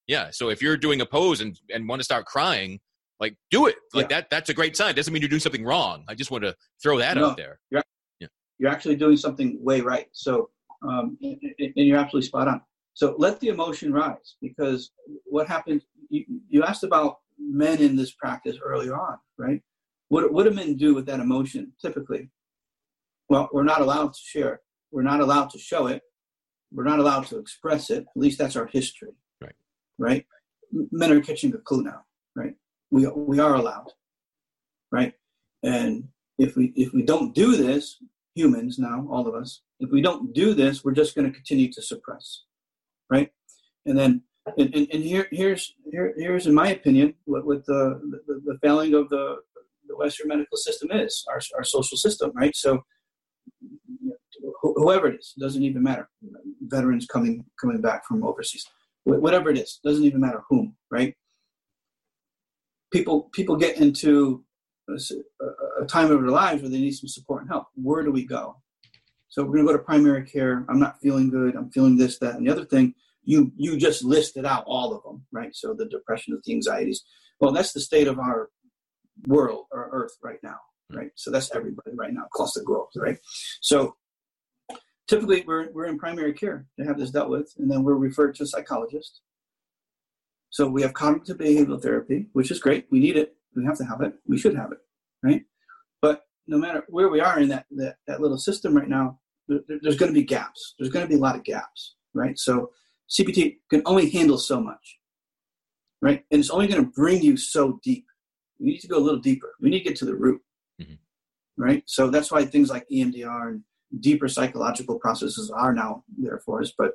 yeah. So if you're doing a pose and and want to start crying like, do it. Like yeah. that. That's a great sign. Doesn't mean you're doing something wrong. I just want to throw that no, out there. You're, yeah. you're actually doing something way right. So, um, and, you're absolutely spot on. So let the emotion rise because what happens? You, you asked about men in this practice earlier on, right? What, what do men do with that emotion typically? Well, we're not allowed to share. It. We're not allowed to show it. We're not allowed to express it. At least that's our history. Right. Right. Men are catching a clue now. We we are allowed, right? And if we if we don't do this, humans now, all of us, if we don't do this, we're just going to continue to suppress, right? And then and, and, and here here's here here's in my opinion what, what the, the, the failing of the the Western medical system is our our social system, right? So whoever it is doesn't even matter. Veterans coming coming back from overseas, whatever it is, doesn't even matter whom, right? People people get into a, a time of their lives where they need some support and help. Where do we go? So we're going to go to primary care. I'm not feeling good. I'm feeling this, that, and the other thing. You you just listed out all of them, right? So the depression, the anxieties. Well, that's the state of our world or Earth right now, hmm. right? So that's everybody right now across the globe, right? So typically we're we're in primary care to have this dealt with, and then we're referred to a psychologist, so we have cognitive behavioral therapy, which is great. We need it. We have to have it. We should have it, right? But no matter where we are in that that, that little system right now, there, there's going to be gaps. There's going to be a lot of gaps, right? So CBT can only handle so much, right? And it's only going to bring you so deep. We need to go a little deeper. We need to get to the root, mm-hmm. right? So that's why things like EMDR and deeper psychological processes are now there for us. But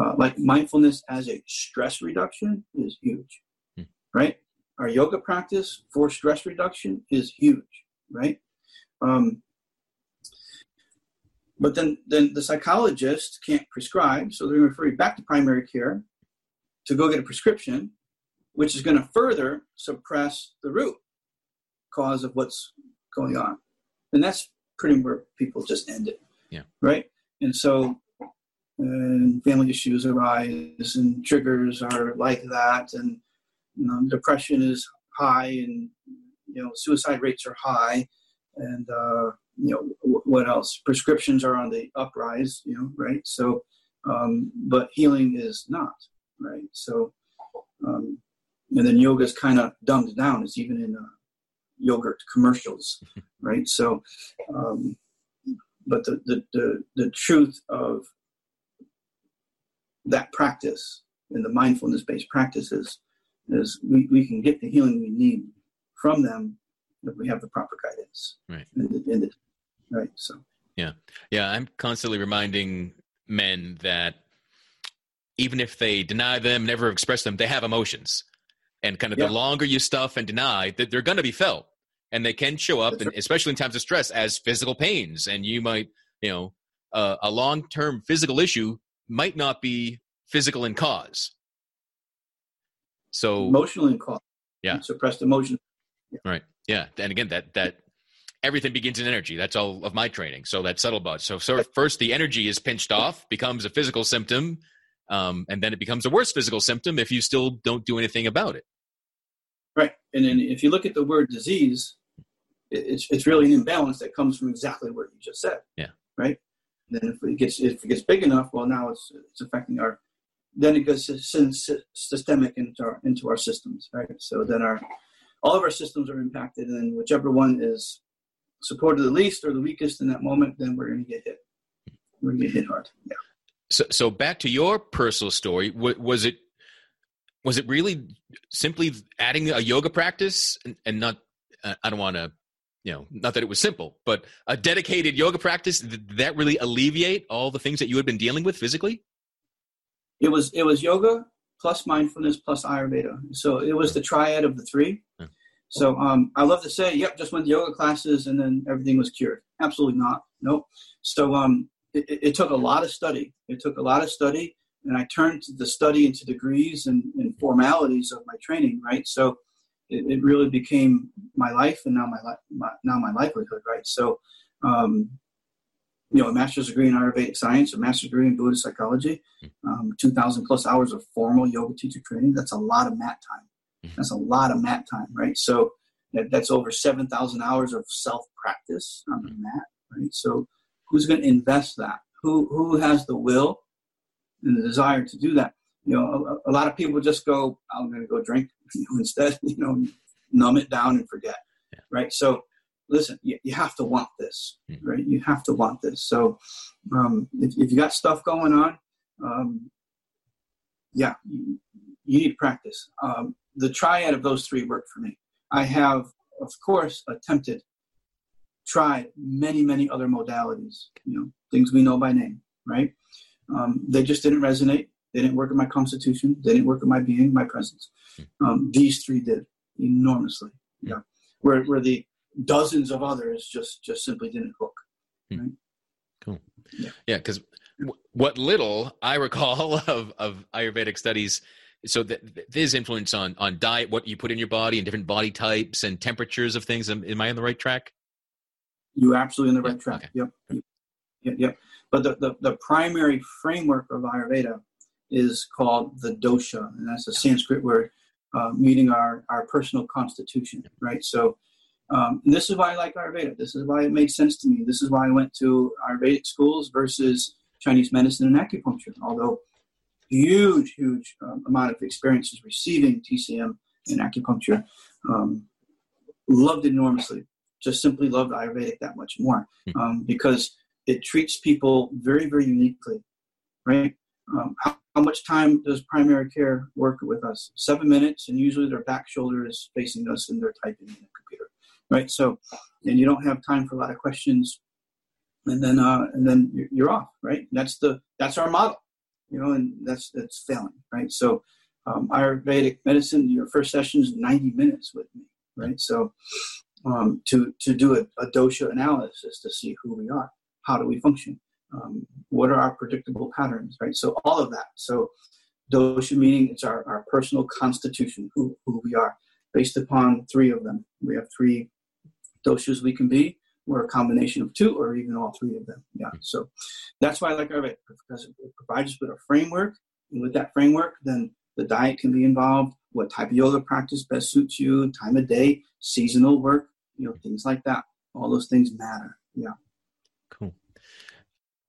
uh, like mindfulness as a stress reduction is huge, hmm. right? Our yoga practice for stress reduction is huge, right? Um, but then, then the psychologist can't prescribe, so they're going to refer you back to primary care to go get a prescription, which is going to further suppress the root cause of what's going on. And that's pretty where people just end it. Yeah. Right. And so and family issues arise and triggers are like that and you know, depression is high and you know suicide rates are high and uh, you know w- what else? Prescriptions are on the uprise you know right? So um, but healing is not right? So um, and then yoga is kind of dumbed down. It's even in uh, yogurt commercials right? So um, but the, the, the, the truth of that practice and the mindfulness based practices is we, we can get the healing we need from them if we have the proper guidance. Right. In the, right. So. Yeah. Yeah. I'm constantly reminding men that even if they deny them, never express them, they have emotions. And kind of Yeah. the longer you stuff and deny, that they're going to be felt, and they can show up, and especially in times of stress, as physical pains. And you might, you know, uh, a long-term physical issue might not be physical in cause. So Emotional in cause. Yeah. Suppressed emotion. Right. Yeah. And again, that that everything begins in energy. That's all of my training. So that's subtle but so so first the energy is pinched off, becomes a physical symptom, um, and then it becomes a worse physical symptom if you still don't do anything about it. Right. And then if you look at the word disease, it's it's really an imbalance that comes from exactly what you just said. Yeah. Right. Then if it gets if it gets big enough, well now it's it's affecting our then it goes sy- sy- systemic into our into our systems, right? So then our all of our systems are impacted, and whichever one is supported the least or the weakest in that moment, then we're going to get hit. We're going to get hit hard. Yeah. So so back to your personal story. wa- Was it was it really simply adding a yoga practice and, and not? Uh, I don't want to. You know, not that it was simple, but a dedicated yoga practice did that really alleviate all the things that you had been dealing with physically? It was it was yoga plus mindfulness plus Ayurveda. So it was the triad of the three. So um, I love to say, yep, just went to yoga classes and then everything was cured. Absolutely not. Nope. So um, it- it took a lot of study. It took a lot of study, and I turned the study into degrees and, and formalities of my training. Right. So it, it really became my life, and now my, li- my now my livelihood. Right. So. Um, you know, a master's degree in Ayurvedic science, a master's degree in Buddhist psychology, um, 2,000 plus hours of formal yoga teacher training. That's a lot of mat time. Mhm. That's a lot of mat time, right? So that, that's over 7,000 hours of self practice on the mat, right? So who's going to invest that? Who, who has the will and the desire to do that? You know, a, a lot of people just go, I'm going to go drink you know, instead, you know, numb it down and forget, Yeah. right? So listen, you, you have to want this, Mhm. right? You have to want this. So um, if, if you got stuff going on, um, yeah, you, you need practice. Um, the triad of those three worked for me. I have, of course, attempted, tried many, many other modalities, you know, things we know by name, right? Um, they just didn't resonate. They didn't work in my constitution. They didn't work in my being, my presence. Um, these three did enormously. Yeah, where where the dozens of others just just simply didn't hook. Right? Cool. Yeah, because w- what little I recall of, of Ayurvedic studies, so there's influence on on diet, what you put in your body, and different body types and temperatures of things. Am, am I on the right track? You absolutely in the Yeah, right track. okay. Yep. Yep. Yep. But the, the, the primary framework of Ayurveda is called the dosha, and that's a Sanskrit word uh, meaning our, our personal constitution, right? So, um, and this is why I like Ayurveda. This is why it made sense to me. This is why I went to Ayurvedic schools versus Chinese medicine and acupuncture. Although huge, huge um, amount of experiences receiving TCM and acupuncture, um, loved it enormously. Just simply loved Ayurvedic that much more um, because it treats people very, very uniquely, right? Um, how, how much time does primary care work with us? Seven minutes, and usually their back shoulder is facing us and they're typing in the computer, right? So, and you don't have time for a lot of questions, and then uh, and then you're, off, right? That's the that's our model, you know, and that's that's failing, right? So, um, Ayurvedic medicine, your first session is 90 minutes with me, right? So, um, to to do a, a dosha analysis to see who we are, how do we function, um, what are our predictable patterns, right? So all of that. So dosha meaning it's our, our personal constitution, who, who we are, based upon three of them. We have three doshas we can be. We're a combination of two or even all three of them. Yeah. So that's why I like Ayurveda because it provides us with a framework. And with that framework, then the diet can be involved, what type of yoga practice best suits you, time of day, seasonal work, you know, things like that. All those things matter. Yeah. Cool.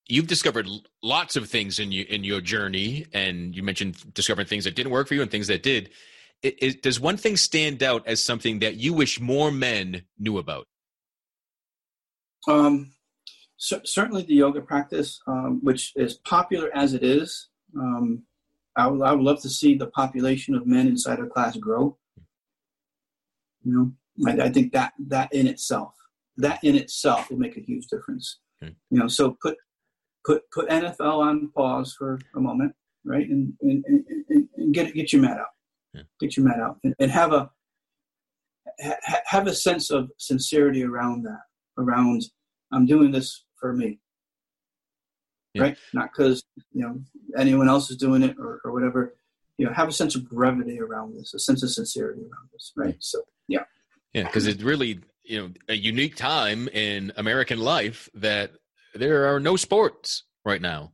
You've discovered lots of things in you in your journey, and you mentioned discovering things that didn't work for you and things that did. It, it, does one thing stand out as something that you wish more men knew about? Um, cer- certainly the yoga practice, um, which is popular as it is, um, I would, I would love to see the population of men inside a class grow. You know, I, I think that that in itself, that in itself will make a huge difference. Okay. You know, so put put put NFL on pause for a moment right? And and, and, and get get your mat out, yeah. get your mat out, and, and have a ha, have a sense of sincerity around that, around I'm doing this for me, yeah. right? Not because you know anyone else is doing it or, or whatever. You know, have a sense of brevity around this, a sense of sincerity around this, right? So, yeah, yeah, because it really you know a unique time in American life that there are no sports right now.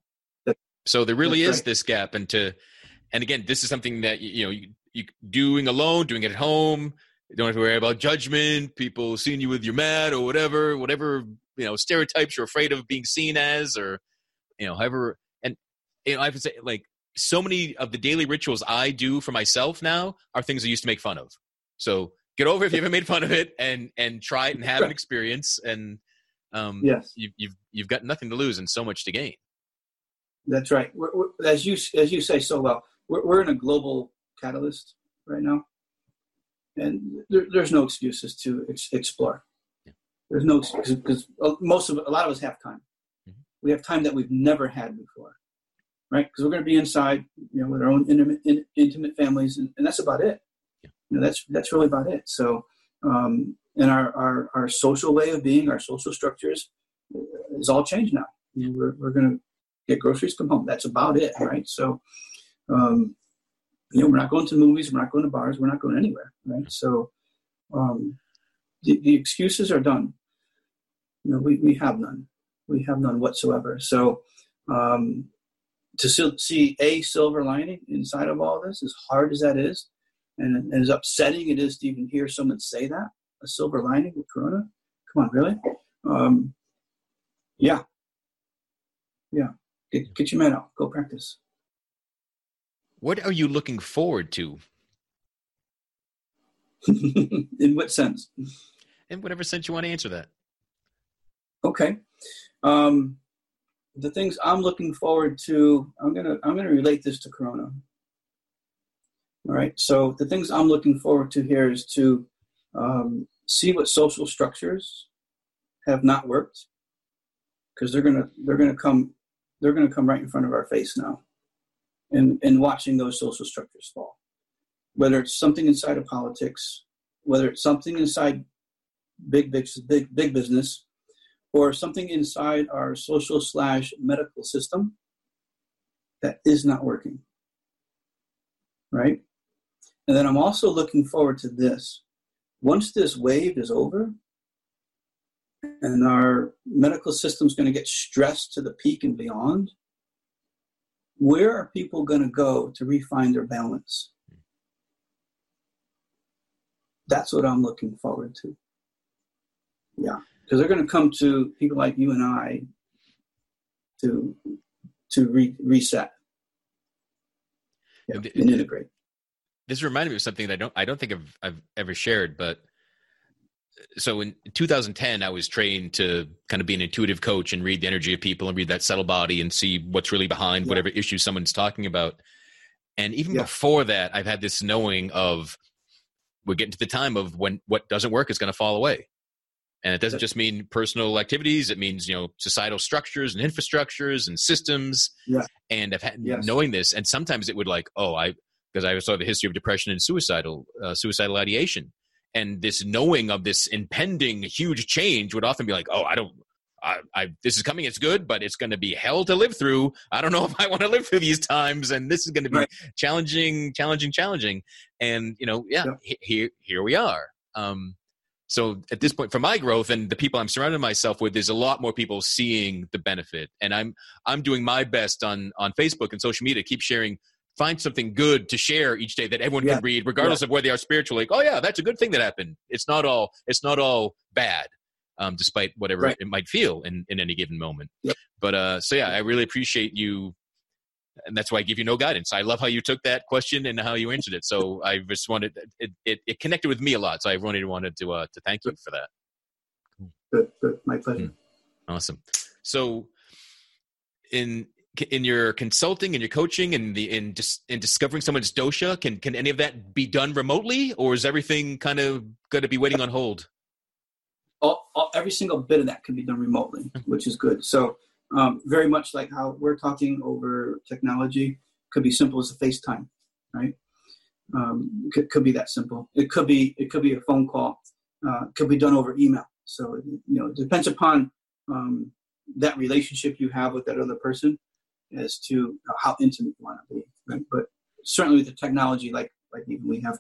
So there really That's is right. this gap, and to and again, this is something that you know you, you doing alone, doing it at home. You don't have to worry about judgment, people seeing you with your mat or whatever, whatever you know stereotypes you're afraid of being seen as, or you know, however. And you know, I would say like so many of the daily rituals I do for myself now are things I used to make fun of. So get over it if you haven't made fun of it, and and try it and have an experience. And um, yes, you, you've you've got nothing to lose and so much to gain. That's right. We're, we're, as you as you say so well, we're, we're in a global catalyst right now, and there, there's no excuses to ex- explore. Yeah. There's no because most of a lot of us have time. Mm-hmm. We have time that we've never had before, right? Because we're going to be inside, you know, with our own intimate, in, intimate families, and, and, that's about it. You know, that's that's really about it. So, um, and our, our our social way of being, our social structures, is all changed now. You know, we're we're going to get groceries, come home. That's about it, right? So, um, you know, we're not going to movies, we're not going to bars, we're not going anywhere, right? So, um, the, the excuses are done. You know, we, we have none. We have none whatsoever. So, um, to see a silver lining inside of all this, as hard as that is, and as upsetting it is to even hear someone say that, a silver lining with Corona. Come on, really? Um, yeah, yeah. Get, get your mat out. Go practice. What are you looking forward to? In what sense? In whatever sense you want to answer that. Okay. Um, the things I'm looking forward to, I'm gonna I'm gonna relate this to Corona. All right. So the things I'm looking forward to here is to um, see what social structures have not worked because they're gonna they're gonna come they're to come right in front of our face now and, and watching those social structures fall. Whether it's something inside of politics, whether it's something inside big, big, big, big business, or something inside our social slash medical system that is not working. Right? And then I'm also looking forward to this. Once this wave is over, and our medical system is going to get stressed to the peak and beyond, where are people going to go to refine their balance? That's what I'm looking forward to. Yeah, because they're going to come to people like you and I to to re- reset yeah, and, and integrate. This reminded me of something that I don't I don't think I've I've ever shared, but so in 2010 i was trained to kind of be an intuitive coach and read the energy of people and read that subtle body and see what's really behind yeah. whatever issue someone's talking about and even yeah. before that i've had this knowing of we're getting to the time of when what doesn't work is going to fall away and it doesn't just mean personal activities it means you know societal structures and infrastructures and systems yeah. and i've had yes. knowing this and sometimes it would like oh i because i saw the history of depression and suicidal uh, suicidal ideation and this knowing of this impending huge change would often be like, oh, I don't. I, I this is coming. It's good, but it's going to be hell to live through. I don't know if I want to live through these times, and this is going to be right. challenging, challenging, challenging. And you know, yeah, yeah. here here we are. Um, so at this point, for my growth and the people I'm surrounding myself with, there's a lot more people seeing the benefit, and I'm I'm doing my best on on Facebook and social media, keep sharing find something good to share each day that everyone yeah. can read, regardless yeah. of where they are spiritually. Like, oh yeah, that's a good thing that happened. It's not all it's not all bad, um, despite whatever right. it might feel in, in any given moment. Yep. But uh, so yeah, I really appreciate you, and that's why I give you no guidance. I love how you took that question and how you answered it. So I just wanted it it, it connected with me a lot. So I really wanted to uh, to thank you for that. Good, good, my pleasure. Hmm. Awesome. So in in your consulting and your coaching and the in just in discovering someone's dosha can can any of that be done remotely or is everything kind of going to be waiting on hold all, all, every single bit of that can be done remotely which is good so um, very much like how we're talking over technology Could be simple as a FaceTime, right? Um, could, could be that simple. It could be it could be a phone call. Uh, could be done over email. So you know, it depends upon um, that relationship you have with that other person as to how intimate you want to be. Right? But certainly with the technology, like like even we have,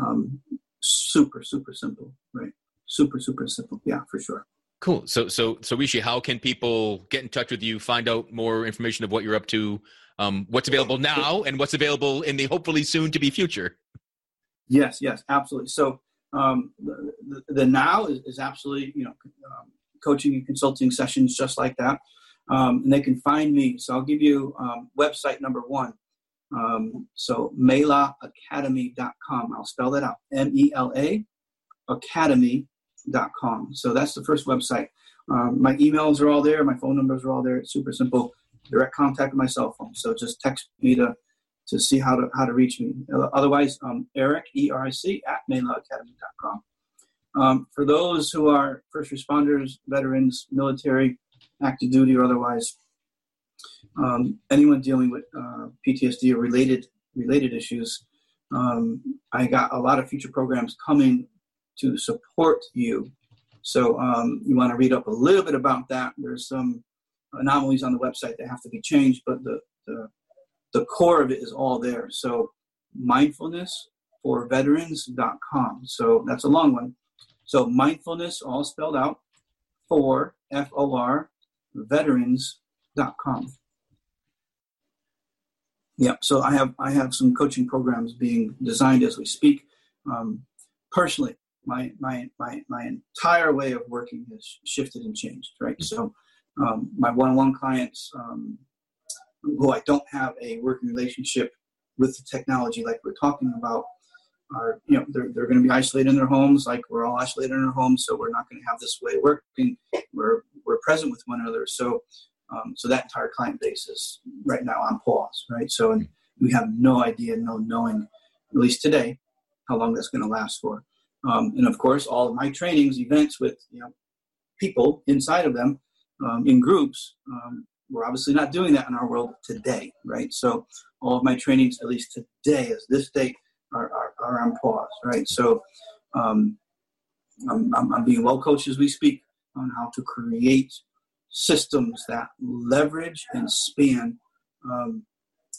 um, super super simple, right? Super super simple. Yeah, for sure. Cool. So so so Rishi, how can people get in touch with you, find out more information of what you're up to, um, what's available now, and what's available in the hopefully soon to be future? Yes, yes, absolutely. So um, the, the, the, now is, is, absolutely you know um, coaching and consulting sessions just like that, um, and they can find me. So I'll give you um, website number one. Um, so melaacademy.com. I'll spell that out. M E L A academy.com. So that's the first website. Um, my emails are all there. My phone numbers are all there. It's super simple. Direct contact with my cell phone. So just text me to to see how to how to reach me. Otherwise, um, Eric E R I C at melaacademy.com. Um, for those who are first responders, veterans, military, active duty, or otherwise, um, anyone dealing with uh, PTSD or related related issues, um, I got a lot of future programs coming to support you. So um, you want to read up a little bit about that. There's some anomalies on the website that have to be changed, but the, the, the core of it is all there. So mindfulness for veterans.com. So that's a long one. So mindfulness, all spelled out, for F O R veterans.com. Yeah, so I have I have some coaching programs being designed as we speak. Um, personally, my my my my entire way of working has shifted and changed. Right, so um, my one-on-one clients um, who I don't have a working relationship with the technology like we're talking about are you know they're, they're going to be isolated in their homes like we're all isolated in our homes so we're not going to have this way of working. We're we're present with one another so um, so that entire client base is right now on pause right? So and we have no idea no knowing at least today how long that's going to last for. Um, and of course, all of my trainings, events with you know people inside of them um, in groups, um, we're obviously not doing that in our world today, right? So all of my trainings, at least today, as this date, are, are, are on pause, right? So um, I'm, I'm, I'm being well coached as we speak on how to create systems that leverage and span um,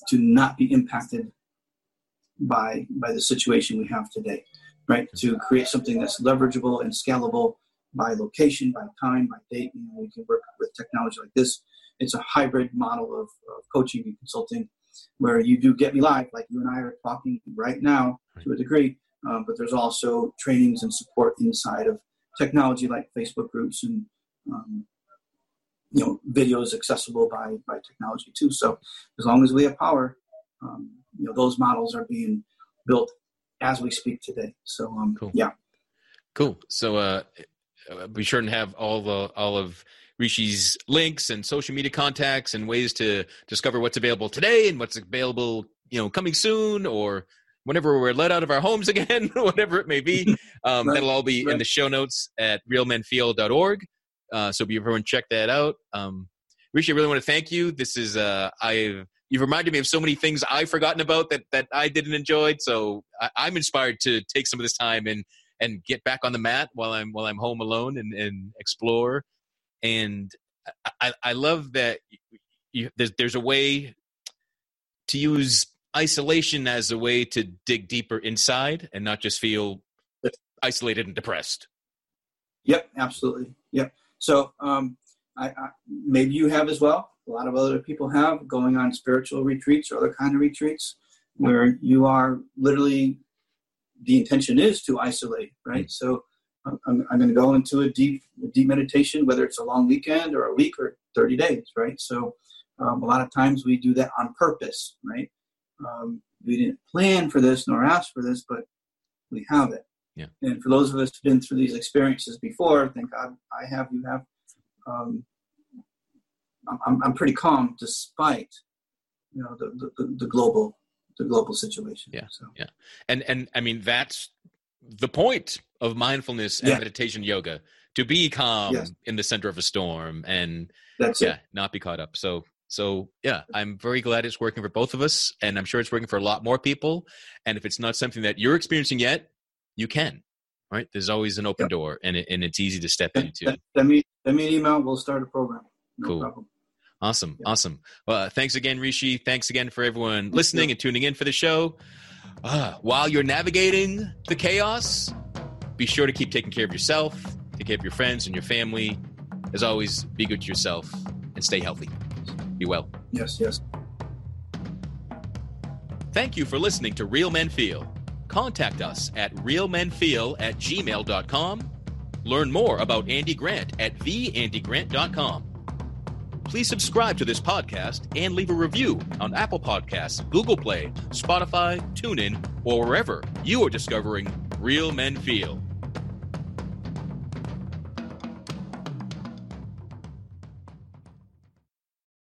to not be impacted by by the situation we have today right? To create something that's leverageable and scalable by location, by time, by date. You know, we can work with technology like this. It's a hybrid model of, of coaching and consulting where you do get me live, like you and I are talking right now to a degree, um, but there's also trainings and support inside of technology like Facebook groups and um, you know videos accessible by by technology too. So as long as we have power, um, you know those models are being built as we speak today. So um, cool. yeah, cool. So uh, be sure and have all the all of Rishi's links and social media contacts and ways to discover what's available today and what's available, you know, coming soon or whenever we're let out of our homes again, whatever it may be. Um, right. That'll all be right. in the show notes at realmenfeel.org. Uh, so be everyone check that out. Um, Rishi, I really want to thank you. This is uh, I've you've reminded me of so many things I've forgotten about that that I didn't enjoy. So I, am inspired to take some of this time and and get back on the mat while I'm while I'm home alone and, and explore. And I, I love that you, there's there's a way to use isolation as a way to dig deeper inside and not just feel isolated and depressed. Yep, absolutely. Yep. So um, I, I, maybe you have as well a lot of other people have going on spiritual retreats or other kind of retreats where you are literally the intention is to isolate right mm-hmm. so i'm, I'm going to go into a deep deep meditation whether it's a long weekend or a week or 30 days right so um, a lot of times we do that on purpose right um, we didn't plan for this nor ask for this but we have it yeah. and for those of us who've been through these experiences before thank god i have you have um, I'm, I'm pretty calm despite you know the, the, the global the global situation. Yeah. So. Yeah. And and I mean that's the point of mindfulness and yeah. meditation yoga to be calm yes. in the center of a storm and that's yeah, it. not be caught up. So So yeah, I'm very glad it's working for both of us, and I'm sure it's working for a lot more people. And if it's not something that you're experiencing yet, you can. Right? There's always an open yep. door, and it, and it's easy to step into. Let me let me email. We'll start a program. No cool. Problem. Awesome. Yeah. Awesome. Well, uh, thanks again, Rishi. Thanks again for everyone listening and tuning in for the show. Uh, while you're navigating the chaos, be sure to keep taking care of yourself, take care of your friends and your family. As always, be good to yourself and stay healthy. Be well. Yes, yes. Thank you for listening to Real Men Feel. Contact us at realmenfeel at gmail.com. Learn more about Andy Grant at theandygrant.com. Please subscribe to this podcast and leave a review on Apple Podcasts, Google Play, Spotify, TuneIn, or wherever you are discovering Real Men Feel.